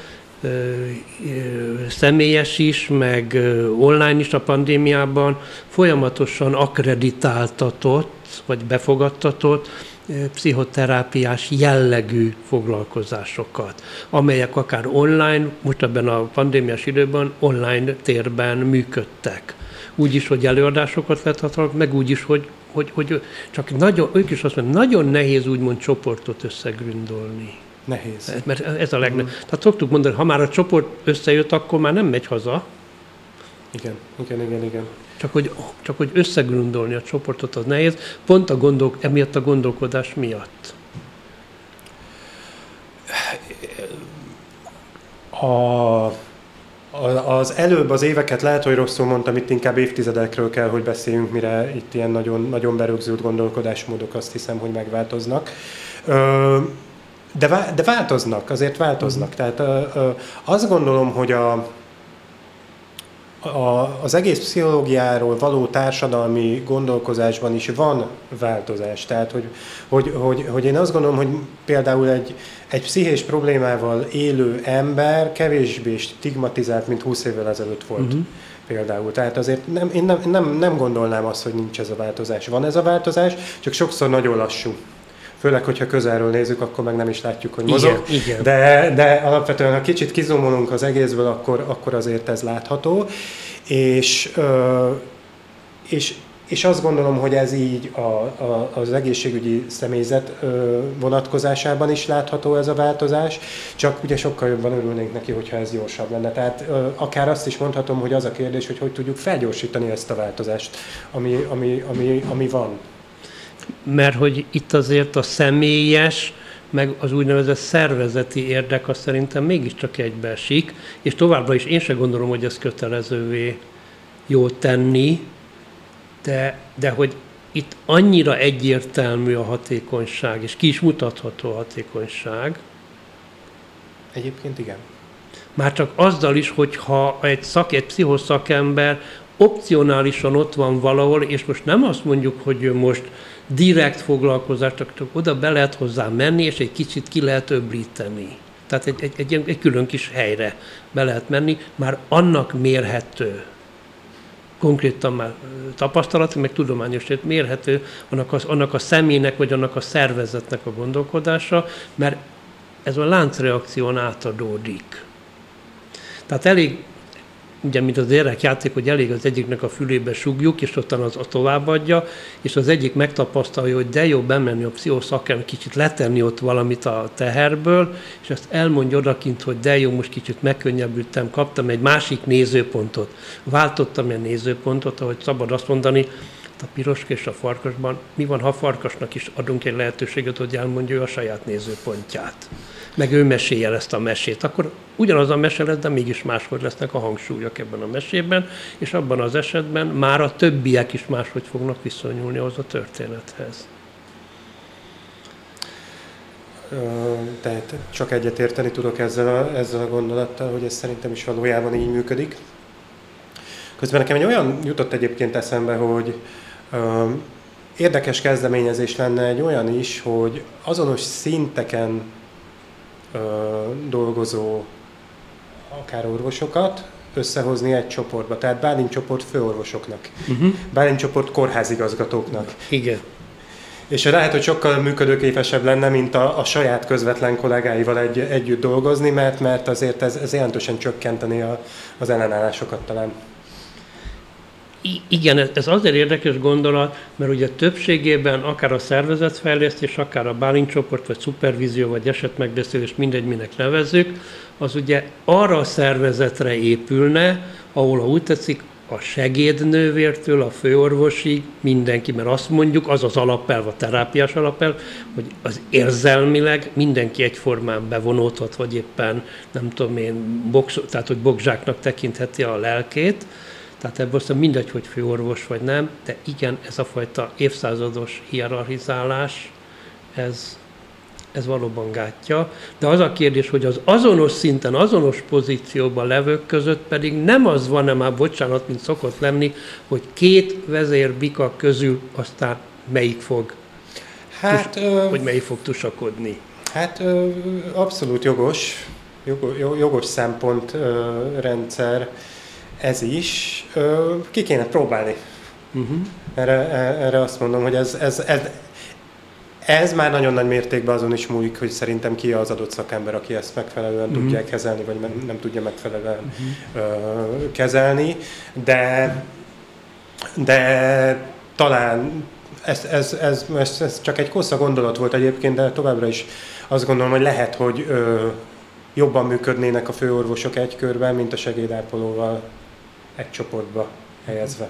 személyes is, meg online is a pandémiában folyamatosan akkreditáltatott, vagy befogadtatott pszichoterápiás jellegű foglalkozásokat, amelyek akár online, most ebben a pandémiás időben online térben működtek. Úgy is, hogy előadásokat vethatnak, meg úgy is, hogy, hogy, hogy csak nagyon, ők is azt mondják, nagyon nehéz úgymond csoportot összegründolni. Nehéz. Mert ez a legnagyobb. Mm. Tehát szoktuk mondani, ha már a csoport összejött, akkor már nem megy haza. Igen, igen, igen, igen. Csak hogy, csak hogy összegrundolni a csoportot az nehéz, pont a gondol, emiatt a gondolkodás miatt. A, az előbb az éveket lehet, hogy rosszul mondtam, itt inkább évtizedekről kell, hogy beszéljünk, mire itt ilyen nagyon, nagyon berögzült gondolkodásmódok azt hiszem, hogy megváltoznak. De, de változnak, azért változnak. Uh-huh. Tehát azt gondolom, hogy a, a, az egész pszichológiáról való társadalmi gondolkozásban is van változás. Tehát, hogy, hogy, hogy, hogy én azt gondolom, hogy például egy, egy pszichés problémával élő ember kevésbé stigmatizált, mint 20 évvel ezelőtt volt. Uh-huh. Például. Tehát azért nem, én nem, nem, nem gondolnám azt, hogy nincs ez a változás. Van ez a változás, csak sokszor nagyon lassú főleg, hogyha közelről nézzük, akkor meg nem is látjuk, hogy mozog. Igen, igen. De, de alapvetően, ha kicsit kizomolunk az egészből, akkor, akkor azért ez látható. És, és, és azt gondolom, hogy ez így a, a, az egészségügyi személyzet vonatkozásában is látható ez a változás, csak ugye sokkal jobban örülnénk neki, hogyha ez gyorsabb lenne. Tehát akár azt is mondhatom, hogy az a kérdés, hogy hogy tudjuk felgyorsítani ezt a változást, ami, ami, ami, ami van mert hogy itt azért a személyes, meg az úgynevezett szervezeti érdek az szerintem mégiscsak egybeesik, és továbbra is én sem gondolom, hogy ez kötelezővé jó tenni, de, de hogy itt annyira egyértelmű a hatékonyság, és ki is mutatható a hatékonyság. Egyébként igen. Már csak azzal is, hogyha egy, szak, egy pszichoszakember opcionálisan ott van valahol, és most nem azt mondjuk, hogy ő most direkt foglalkozást, csak oda be lehet hozzá menni, és egy kicsit ki lehet öblíteni. Tehát egy, egy, egy, egy külön kis helyre be lehet menni, már annak mérhető, konkrétan már tapasztalat, meg tudományos mérhető annak, az, annak a személynek, vagy annak a szervezetnek a gondolkodása, mert ez a láncreakción átadódik. Tehát elég ugye, mint az játék, hogy elég az egyiknek a fülébe sugjuk, és ottan az, az továbbadja, és az egyik megtapasztalja, hogy de jó bemenni a pszichoszakem, kicsit letenni ott valamit a teherből, és ezt elmondja odakint, hogy de jó, most kicsit megkönnyebbültem, kaptam egy másik nézőpontot. Váltottam egy nézőpontot, ahogy szabad azt mondani, a piroska és a farkasban mi van, ha a farkasnak is adunk egy lehetőséget, hogy elmondja a saját nézőpontját. Meg ő mesélje ezt a mesét. Akkor ugyanaz a mese lesz, de mégis máshogy lesznek a hangsúlyok ebben a mesében, és abban az esetben már a többiek is máshogy fognak viszonyulni ahhoz a történethez. Tehát csak egyetérteni tudok ezzel a, ezzel a gondolattal, hogy ez szerintem is valójában így működik. Közben nekem egy olyan jutott egyébként eszembe, hogy érdekes kezdeményezés lenne egy olyan is, hogy azonos szinteken dolgozó akár orvosokat összehozni egy csoportba. Tehát Bálint csoport főorvosoknak, uh-huh. Bálint csoport kórházigazgatóknak. Igen. És lehet, hogy sokkal működőképesebb lenne, mint a, a saját közvetlen kollégáival egy, együtt dolgozni, mert, mert azért ez, ez jelentősen csökkenteni a, az ellenállásokat talán. I- igen, ez azért érdekes gondolat, mert ugye többségében akár a szervezetfejlesztés, akár a bálincsoport, vagy szupervízió, vagy esetmegbeszélés, mindegy, minek nevezzük, az ugye arra a szervezetre épülne, ahol, ha úgy tetszik, a segédnővértől a főorvosig mindenki, mert azt mondjuk, az az alapelv, a terápiás alapelv, hogy az érzelmileg mindenki egyformán bevonódhat, vagy éppen nem tudom én, box, tehát hogy bogzsáknak tekintheti a lelkét, tehát ebből aztán mindegy, hogy főorvos vagy nem, de igen, ez a fajta évszázados hierarchizálás, ez, ez valóban gátja. De az a kérdés, hogy az azonos szinten, azonos pozícióban levők között pedig nem az van-e már, bocsánat, mint szokott lenni, hogy két vezérbika közül aztán melyik fog, hát, tus, ö, hogy melyik fog tusakodni. Hát ö, abszolút jogos, jogos szempontrendszer ez is. Ö, ki kéne próbálni. Uh-huh. Erre, erre azt mondom, hogy ez, ez, ez, ez már nagyon nagy mértékben azon is múlik, hogy szerintem ki az adott szakember, aki ezt megfelelően uh-huh. tudja kezelni, vagy nem tudja megfelelően uh-huh. kezelni, de, de talán ez, ez, ez, ez, ez csak egy kossza gondolat volt egyébként, de továbbra is azt gondolom, hogy lehet, hogy ö, jobban működnének a főorvosok egy körben, mint a segédápolóval egy csoportba helyezve.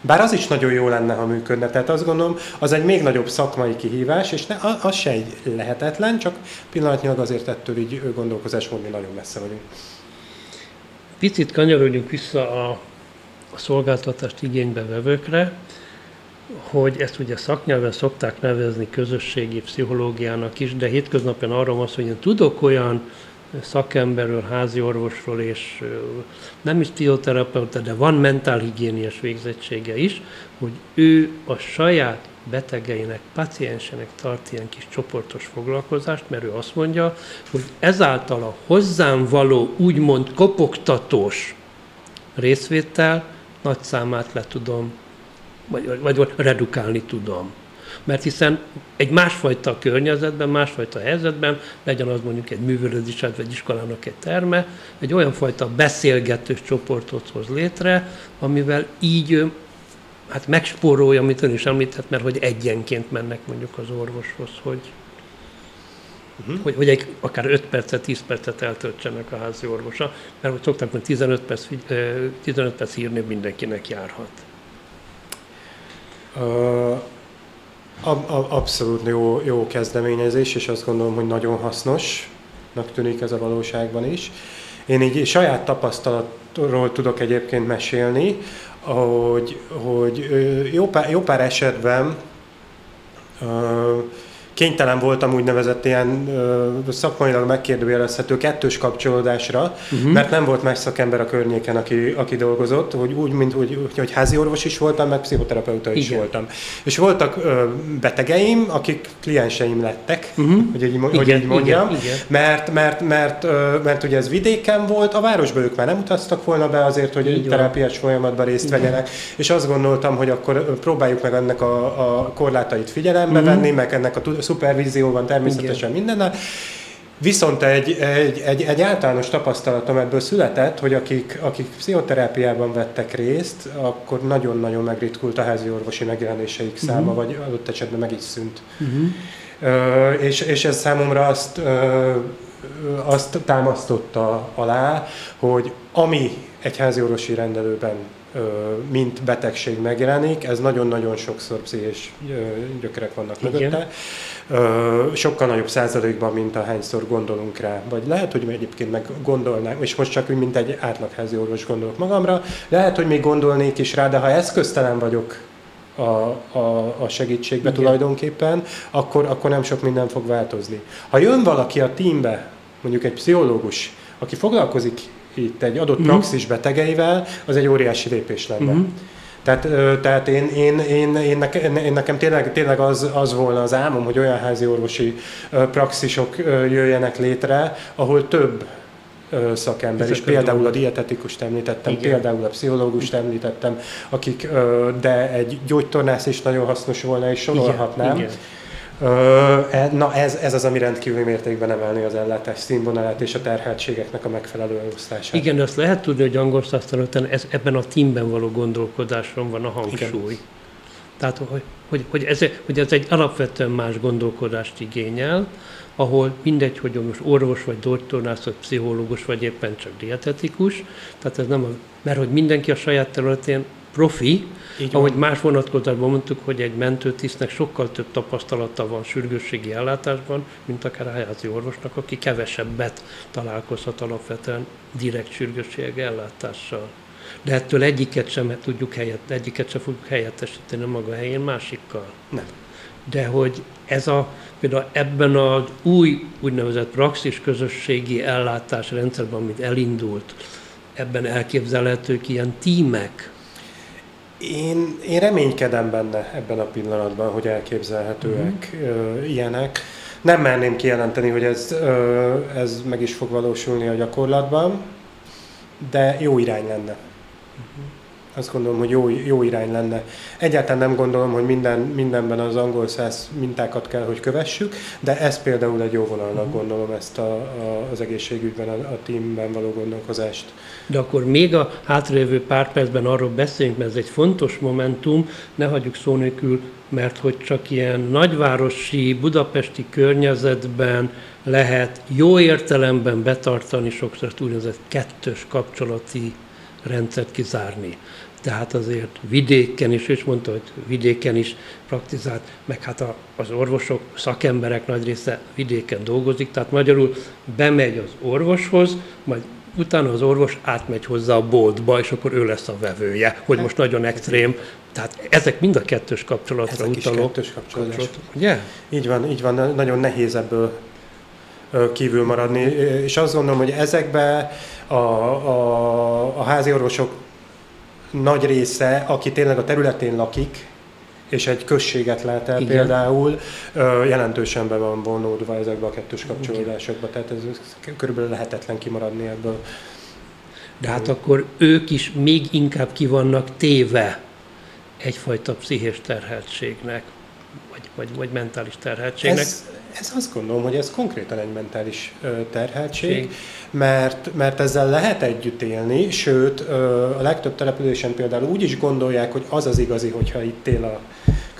Bár az is nagyon jó lenne, ha működne. Tehát azt gondolom, az egy még nagyobb szakmai kihívás, és ne, az se egy lehetetlen, csak pillanatnyilag azért ettől így gondolkozásmódni nagyon messze vagyunk. Picit kanyarodjunk vissza a, a szolgáltatást igénybe vevőkre, hogy ezt ugye szaknyelven szokták nevezni közösségi pszichológiának is, de hétköznapen arra van szó, hogy én tudok olyan szakemberről, házi orvosról, és nem is pszichoterapeuta, de van mentálhigiéniás végzettsége is, hogy ő a saját betegeinek, paciensenek tart ilyen kis csoportos foglalkozást, mert ő azt mondja, hogy ezáltal a hozzám való úgymond kopogtatós részvétel nagy számát le tudom, vagy, vagy redukálni tudom mert hiszen egy másfajta környezetben, másfajta helyzetben, legyen az mondjuk egy művelődés, vagy egy iskolának egy terme, egy olyan fajta beszélgetős csoportot hoz létre, amivel így hát megspórolja, amit ön is említett, mert hogy egyenként mennek mondjuk az orvoshoz, hogy, uh-huh. hogy, hogy egy, akár 5 percet, 10 percet eltöltsenek a házi orvosa, mert hogy szokták mondani, 15 perc, 15 perc írni mindenkinek járhat. Uh Abszolút jó, jó kezdeményezés, és azt gondolom, hogy nagyon hasznosnak tűnik ez a valóságban is. Én így saját tapasztalatról tudok egyébként mesélni, hogy, hogy jó pár, jó pár esetben kénytelen voltam úgynevezett ilyen ö, szakmailag megkérdőjelezhető kettős kapcsolódásra, uh-huh. mert nem volt más szakember a környéken, aki, aki dolgozott, hogy úgy, mint hogy, hogy házi orvos is voltam, meg pszichoterapeuta is Igen. voltam. És voltak ö, betegeim, akik klienseim lettek, uh-huh. hogy, így, hogy Igen, így mondjam, Igen, Igen. Mert, mert, mert, ö, mert ugye ez vidéken volt, a városba ők már nem utaztak volna be azért, hogy egy terápiás folyamatban részt Igen. vegyenek, és azt gondoltam, hogy akkor próbáljuk meg ennek a, a korlátait figyelembe uh-huh. venni, meg ennek a szupervízió van természetesen Igen. mindennel. Viszont egy, egy, egy, egy általános tapasztalatom ebből született, hogy akik, akik pszichoterápiában vettek részt, akkor nagyon-nagyon megritkult a házi orvosi megjelenéseik uh-huh. száma, vagy adott esetben meg is szűnt. Uh-huh. és, és ez számomra azt, azt támasztotta alá, hogy ami egy házi orvosi rendelőben mint betegség megjelenik, ez nagyon-nagyon sokszor pszichés gyökerek vannak mögötte. Sokkal nagyobb százalékban, mint ahányszor gondolunk rá. Vagy lehet, hogy egyébként meg gondolnánk, és most csak úgy, mint egy átlagházi orvos gondolok magamra, lehet, hogy még gondolnék is rá, de ha eszköztelen vagyok a, a, a segítségbe Igen. tulajdonképpen, akkor, akkor nem sok minden fog változni. Ha jön valaki a teambe, mondjuk egy pszichológus, aki foglalkozik itt egy adott uh-huh. praxis betegeivel, az egy óriási lépés lenne. Uh-huh. Tehát, tehát én, én, én, én, nekem, én nekem tényleg, tényleg az, az volna az álmom, hogy olyan házi orvosi praxisok jöjjenek létre, ahol több szakember, és például a dietetikust említettem, Igen. például a pszichológust említettem, akik, de egy gyógytornász is nagyon hasznos volna, és sorolhatnám. Igen. Igen na ez, ez az, ami rendkívüli mértékben emelni az ellátás színvonalát és a terheltségeknek a megfelelő elosztását. Igen, azt lehet tudni, hogy angol szakterületen ez, ebben a teamben való gondolkodáson van a hangsúly. Igen. Tehát, hogy, hogy, hogy, ez, hogy ez egy alapvetően más gondolkodást igényel, ahol mindegy, hogy most orvos, vagy doktornász, vagy pszichológus, vagy éppen csak dietetikus, tehát ez nem, a, mert hogy mindenki a saját területén profi, így ahogy van. más vonatkozásban mondtuk, hogy egy mentőtisztnek sokkal több tapasztalata van sürgősségi ellátásban, mint akár a házi orvosnak, aki kevesebbet találkozhat alapvetően direkt sürgősségi ellátással. De ettől egyiket sem tudjuk helyet, egyiket sem fogjuk helyettesíteni maga helyén másikkal. Nem. De hogy ez a, például ebben az új úgynevezett praxis közösségi ellátás rendszerben, amit elindult, ebben elképzelhetők ilyen tímek, én, én reménykedem benne ebben a pillanatban, hogy elképzelhetőek uh-huh. ilyenek. Nem merném kijelenteni, hogy ez, ez meg is fog valósulni a gyakorlatban, de jó irány lenne. Uh-huh azt gondolom, hogy jó, jó irány lenne. Egyáltalán nem gondolom, hogy minden, mindenben az angol száz mintákat kell, hogy kövessük, de ez például egy jó vonalnak uh-huh. gondolom ezt a, a, az egészségügyben, a, a teamben való gondolkozást. De akkor még a hátralévő pár percben arról beszéljünk, mert ez egy fontos momentum, ne hagyjuk szó nélkül, mert hogy csak ilyen nagyvárosi, budapesti környezetben lehet jó értelemben betartani sokszor úgynevezett kettős kapcsolati rendszert kizárni. Tehát azért vidéken is, és mondta, hogy vidéken is praktizált, meg hát az orvosok, szakemberek nagy része vidéken dolgozik, tehát magyarul bemegy az orvoshoz, majd utána az orvos átmegy hozzá a boltba, és akkor ő lesz a vevője, hogy most nagyon extrém. Tehát ezek mind a kettős kapcsolatra ezek utaló. Is kettős kapcsolat. Ugye? Így van, így van, nagyon nehéz ebből kívül maradni, és azt gondolom, hogy ezekbe a, a, a házi orvosok nagy része, aki tényleg a területén lakik, és egy községet lát el Igen. például, jelentősen be van vonódva ezekbe a kettős kapcsolódásokba, tehát ez körülbelül lehetetlen kimaradni ebből. De hát akkor ők is még inkább ki vannak téve egyfajta pszichés terheltségnek, vagy, vagy, vagy mentális terheltségnek. Ez, ez azt gondolom, hogy ez konkrétan egy mentális terheltség, mert, mert ezzel lehet együtt élni, sőt a legtöbb településen például úgy is gondolják, hogy az az igazi, hogyha itt él a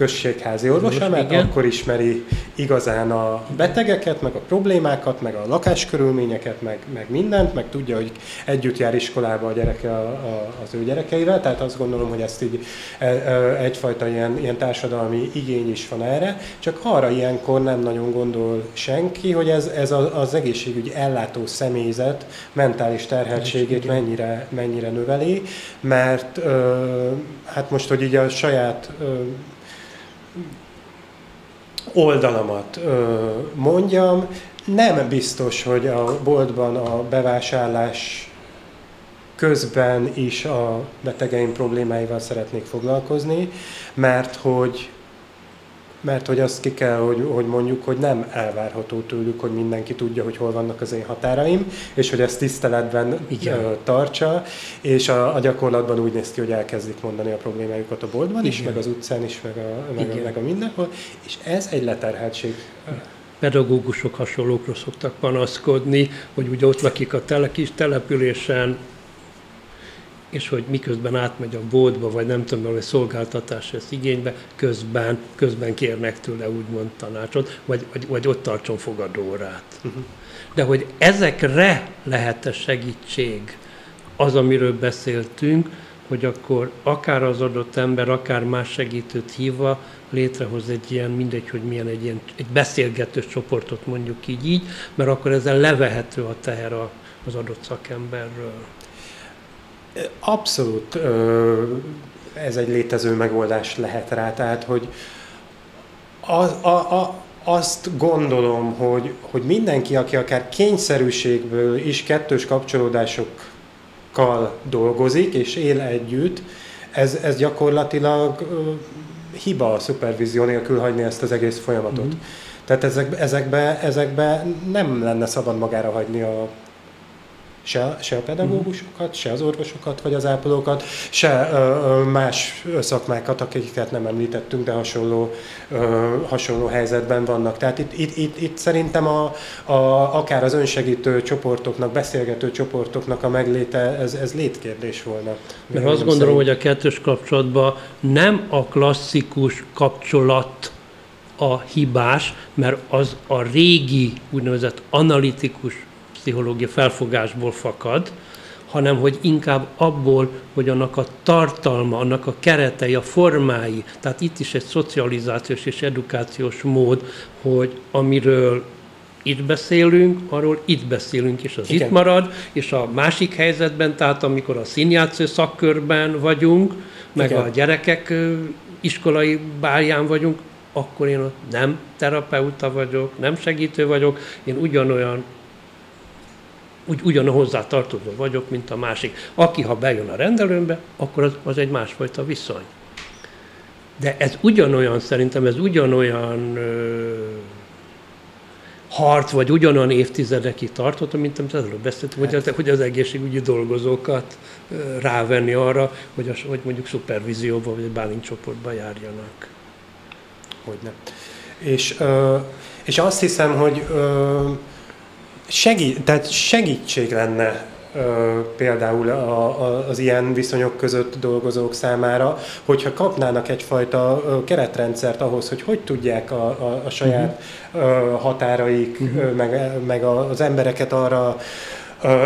községházi orvosa, mert igen. akkor ismeri igazán a betegeket, meg a problémákat, meg a lakáskörülményeket, meg, meg mindent, meg tudja, hogy együtt jár iskolába a gyereke a, a, az ő gyerekeivel, tehát azt gondolom, hogy ezt így e, e, egyfajta ilyen, ilyen társadalmi igény is van erre, csak arra ilyenkor nem nagyon gondol senki, hogy ez, ez az egészségügy ellátó személyzet mentális terheltségét mennyire, mennyire növeli, mert hát most, hogy így a saját oldalamat mondjam, nem biztos, hogy a boltban a bevásárlás közben is a betegeim problémáival szeretnék foglalkozni, mert hogy mert hogy azt ki kell, hogy, hogy mondjuk, hogy nem elvárható tőlük, hogy mindenki tudja, hogy hol vannak az én határaim, és hogy ezt tiszteletben Igen. tartsa, és a, a gyakorlatban úgy néz ki, hogy elkezdik mondani a problémájukat a boltban Igen. is, meg az utcán is, meg a, meg, a, meg a mindenhol, és ez egy leterheltség pedagógusok hasonlókról szoktak panaszkodni, hogy ugye ott lakik a tele, kis településen, és hogy miközben átmegy a boltba, vagy nem tudom, hogy szolgáltatás ezt igénybe, közben, közben kérnek tőle úgymond tanácsot, vagy, vagy, vagy ott tartson fogadórát. Uh-huh. De hogy ezekre lehet -e segítség, az, amiről beszéltünk, hogy akkor akár az adott ember, akár más segítőt hívva létrehoz egy ilyen, mindegy, hogy milyen egy ilyen egy beszélgető csoportot mondjuk így, így mert akkor ezzel levehető a teher az adott szakemberről. Abszolút ez egy létező megoldás lehet rá, tehát hogy az, a, a, azt gondolom, hogy, hogy mindenki, aki akár kényszerűségből is kettős kapcsolódásokkal dolgozik és él együtt, ez, ez gyakorlatilag hiba a szupervízió nélkül hagyni ezt az egész folyamatot. Mm-hmm. Tehát ezek, ezekbe, ezekbe nem lenne szabad magára hagyni a, se, se a pedagógusokat, se az orvosokat, vagy az ápolókat, se ö, más szakmákat, akiket nem említettünk, de hasonló, ö, hasonló helyzetben vannak. Tehát itt, itt, itt, itt szerintem a, a, akár az önsegítő csoportoknak, beszélgető csoportoknak a megléte, ez, ez létkérdés volna. Mert azt gondolom, szerint. hogy a kettős kapcsolatban nem a klasszikus kapcsolat a hibás, mert az a régi úgynevezett analitikus pszichológia felfogásból fakad, hanem hogy inkább abból, hogy annak a tartalma, annak a keretei, a formái, tehát itt is egy szocializációs és edukációs mód, hogy amiről itt beszélünk, arról itt beszélünk, és az Igen. itt marad, és a másik helyzetben, tehát amikor a színjátszó szakkörben vagyunk, meg Igen. a gyerekek iskolai bálján vagyunk, akkor én nem terapeuta vagyok, nem segítő vagyok, én ugyanolyan úgy, ugyan hozzá tartozó vagyok, mint a másik. Aki, ha bejön a rendelőmbe, akkor az, az egy másfajta viszony. De ez ugyanolyan, szerintem ez ugyanolyan ö, harc, vagy ugyanolyan évtizedekig tartott, mint amit előbb beszéltünk, hogy, az, hogy az egészségügyi dolgozókat ö, rávenni arra, hogy, a, hogy mondjuk szupervízióba vagy bálint csoportba járjanak. Hogyne. És, ö, és azt hiszem, hogy ö, segít, tehát segítség lenne például a, a, az ilyen viszonyok között dolgozók számára, hogyha kapnának egyfajta keretrendszert ahhoz, hogy hogy tudják a, a, a saját uh-huh. határaik, uh-huh. meg, meg az embereket arra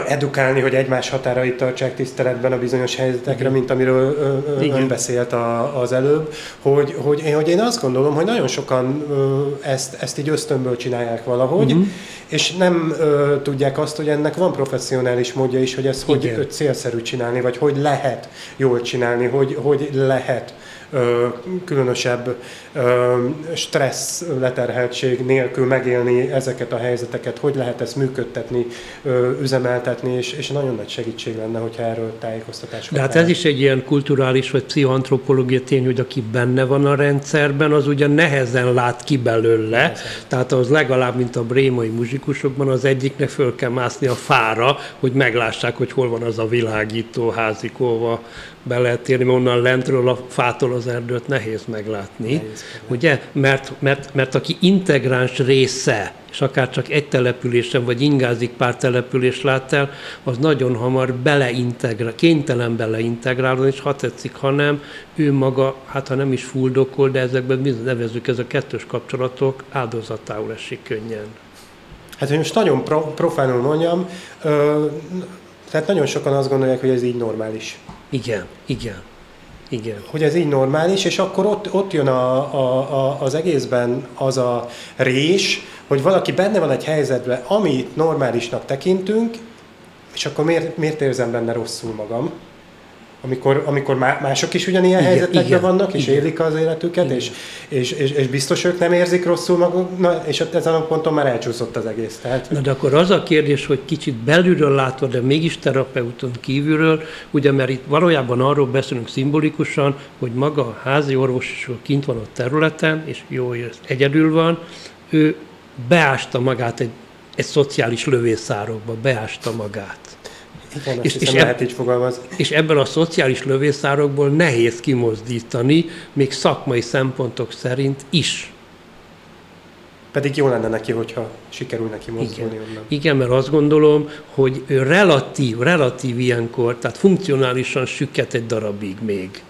edukálni, hogy egymás határait tartsák tiszteletben a bizonyos helyzetekre, mint amiről ön beszélt a, az előbb, hogy, hogy, hogy én azt gondolom, hogy nagyon sokan ezt, ezt így ösztönből csinálják valahogy, uh-huh. és nem tudják azt, hogy ennek van professzionális módja is, hogy ezt Igen. hogy célszerű csinálni, vagy hogy lehet jól csinálni, hogy, hogy lehet különösebb stressz leterheltség nélkül megélni ezeket a helyzeteket, hogy lehet ezt működtetni, üzemeltetni, és, és nagyon nagy segítség lenne, hogyha erről tájékoztatás De hát ez is egy ilyen kulturális vagy pszichoantropológia tény, hogy aki benne van a rendszerben, az ugye nehezen lát ki belőle, nehezen. tehát az legalább, mint a brémai muzsikusokban, az egyiknek föl kell mászni a fára, hogy meglássák, hogy hol van az a világító házikóva, be lehet térni, mert onnan lentről a fától az erdőt nehéz meglátni, nehéz, ugye? Mert, mert, mert aki integráns része, és akár csak egy településen, vagy ingázik pár település lát el, az nagyon hamar beleintegrál, kénytelen beleintegrálni, és ha tetszik, ha nem, ő maga, hát ha nem is fuldokol, de ezekben mi nevezük, ez a kettős kapcsolatok áldozatául esik könnyen. Hát, hogy most nagyon pro, profánul mondjam, ö, tehát nagyon sokan azt gondolják, hogy ez így normális. Igen, igen. Igen. Hogy ez így normális, és akkor ott, ott jön a, a, a, az egészben az a rés, hogy valaki benne van egy helyzetben, amit normálisnak tekintünk, és akkor miért, miért érzem benne rosszul magam? Amikor, amikor mások is ugyanilyen igen, helyzetekben igen, vannak, és igen. élik az életüket, és, és, és, és biztos ők nem érzik rosszul maguk, és ott ezen a ponton már elcsúszott az egész. Tehát... Na de akkor az a kérdés, hogy kicsit belülről látva, de mégis terapeuton kívülről, ugye mert itt valójában arról beszélünk szimbolikusan, hogy maga a házi orvos is kint van a területen, és jó, hogy egyedül van, ő beásta magát egy, egy szociális lövészárokba, beásta magát. Igen, és, és, lehet így fogalmazni. és ebben a szociális lövészárokból nehéz kimozdítani, még szakmai szempontok szerint is. pedig jó lenne neki, hogyha sikerül neki mozdulni Igen. onnan. Igen, mert azt gondolom, hogy relatív, relatív ilyenkor, tehát funkcionálisan süket egy darabig még.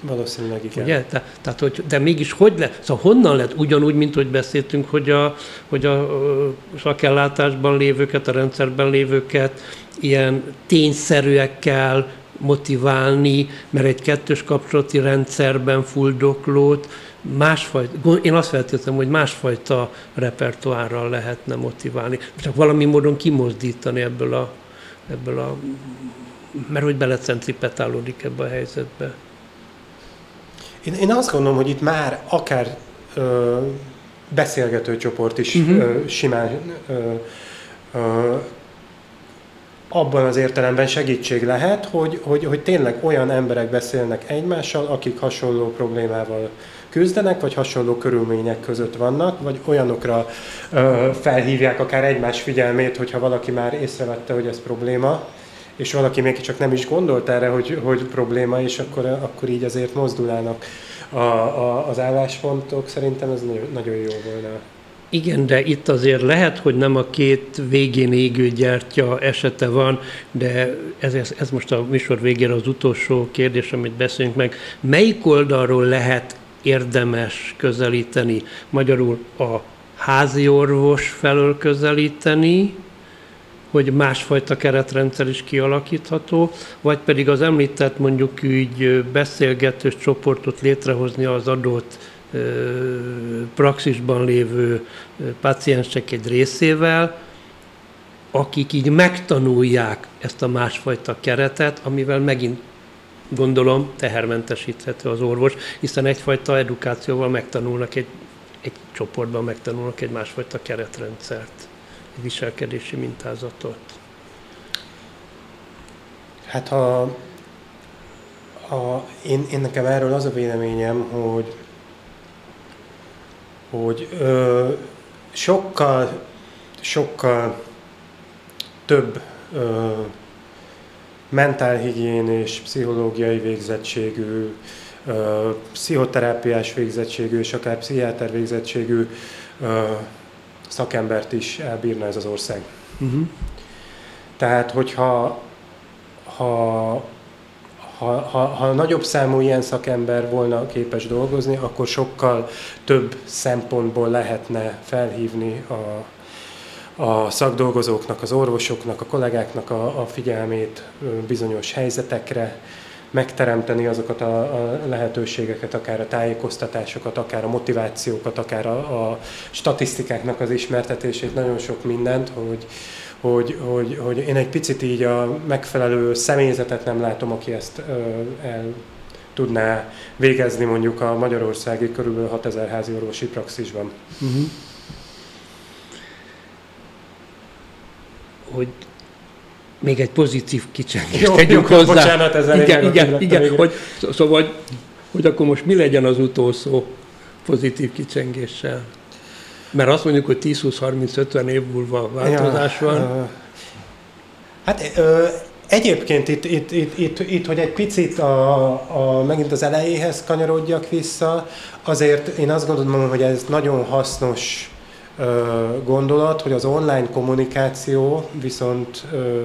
Valószínűleg igen. Ugye? Te, tehát, hogy, de mégis hogy lehet? Szóval honnan lehet ugyanúgy, mint hogy beszéltünk, hogy a, hogy a ö, szakellátásban lévőket, a rendszerben lévőket ilyen tényszerűekkel motiválni, mert egy kettős kapcsolati rendszerben fuldoklót másfajta, én azt feltételem, hogy másfajta repertoárral lehetne motiválni. Csak valami módon kimozdítani ebből a, ebből a mert hogy belecentripetálódik ebbe a helyzetbe. Én, én azt gondolom, hogy itt már akár ö, beszélgető csoport is uh-huh. ö, simán ö, ö, abban az értelemben segítség lehet, hogy, hogy, hogy tényleg olyan emberek beszélnek egymással, akik hasonló problémával küzdenek, vagy hasonló körülmények között vannak, vagy olyanokra ö, felhívják akár egymás figyelmét, hogyha valaki már észrevette, hogy ez probléma, és valaki még csak nem is gondolt erre, hogy, hogy probléma, és akkor, akkor így azért mozdulnának a, a, az álláspontok. Szerintem ez nagyon jó volna. Igen, de itt azért lehet, hogy nem a két végén égő gyertya esete van, de ez, ez, ez most a műsor végére az utolsó kérdés, amit beszélünk meg. Melyik oldalról lehet érdemes közelíteni? Magyarul a házi orvos felől közelíteni, hogy másfajta keretrendszer is kialakítható, vagy pedig az említett mondjuk úgy beszélgetős csoportot létrehozni az adott praxisban lévő paciensek egy részével, akik így megtanulják ezt a másfajta keretet, amivel megint gondolom tehermentesíthető az orvos, hiszen egyfajta edukációval megtanulnak egy, egy csoportban megtanulnak egy másfajta keretrendszert, egy viselkedési mintázatot. Hát ha, ha én, én nekem erről az a véleményem, hogy hogy ö, sokkal, sokkal több ö, mentálhigiénés, pszichológiai végzettségű, ö, pszichoterápiás végzettségű és akár pszichiáter végzettségű ö, szakembert is elbírna ez az ország. Uh-huh. Tehát, hogyha ha ha, ha, ha nagyobb számú ilyen szakember volna képes dolgozni, akkor sokkal több szempontból lehetne felhívni a, a szakdolgozóknak, az orvosoknak, a kollégáknak a, a figyelmét bizonyos helyzetekre, megteremteni azokat a, a lehetőségeket, akár a tájékoztatásokat, akár a motivációkat, akár a, a statisztikáknak az ismertetését, nagyon sok mindent, hogy, hogy, hogy, hogy én egy picit így a megfelelő személyzetet nem látom, aki ezt el tudná végezni mondjuk a magyarországi körülbelül 6000 házi orvosi praxisban. Uh-huh. Hogy még egy pozitív kicsengést tegyünk hozzá. Bocsánat, ez igen, igen, igen, igen, hogy, szóval, hogy, hogy akkor most mi legyen az utolsó pozitív kicsengéssel? Mert azt mondjuk, hogy 10-20-30-50 év múlva változás ja, van. Hát ö, egyébként itt, itt, itt, itt, itt, hogy egy picit a, a, megint az elejéhez kanyarodjak vissza, azért én azt gondolom, hogy ez nagyon hasznos ö, gondolat, hogy az online kommunikáció viszont ö,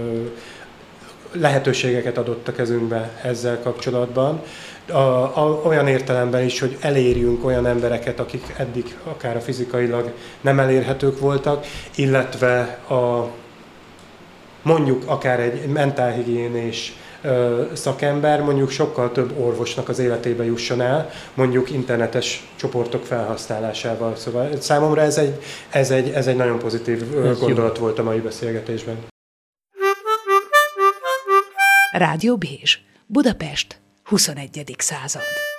lehetőségeket adott a kezünkbe ezzel kapcsolatban a, a, olyan értelemben is, hogy elérjünk olyan embereket, akik eddig akár a fizikailag nem elérhetők voltak, illetve a, mondjuk akár egy mentálhigiénés szakember mondjuk sokkal több orvosnak az életébe jusson el, mondjuk internetes csoportok felhasználásával. Szóval számomra ez egy, ez egy, ez egy nagyon pozitív ez gondolat jó. volt a mai beszélgetésben. Rádió Bézs, Budapest, 21. század.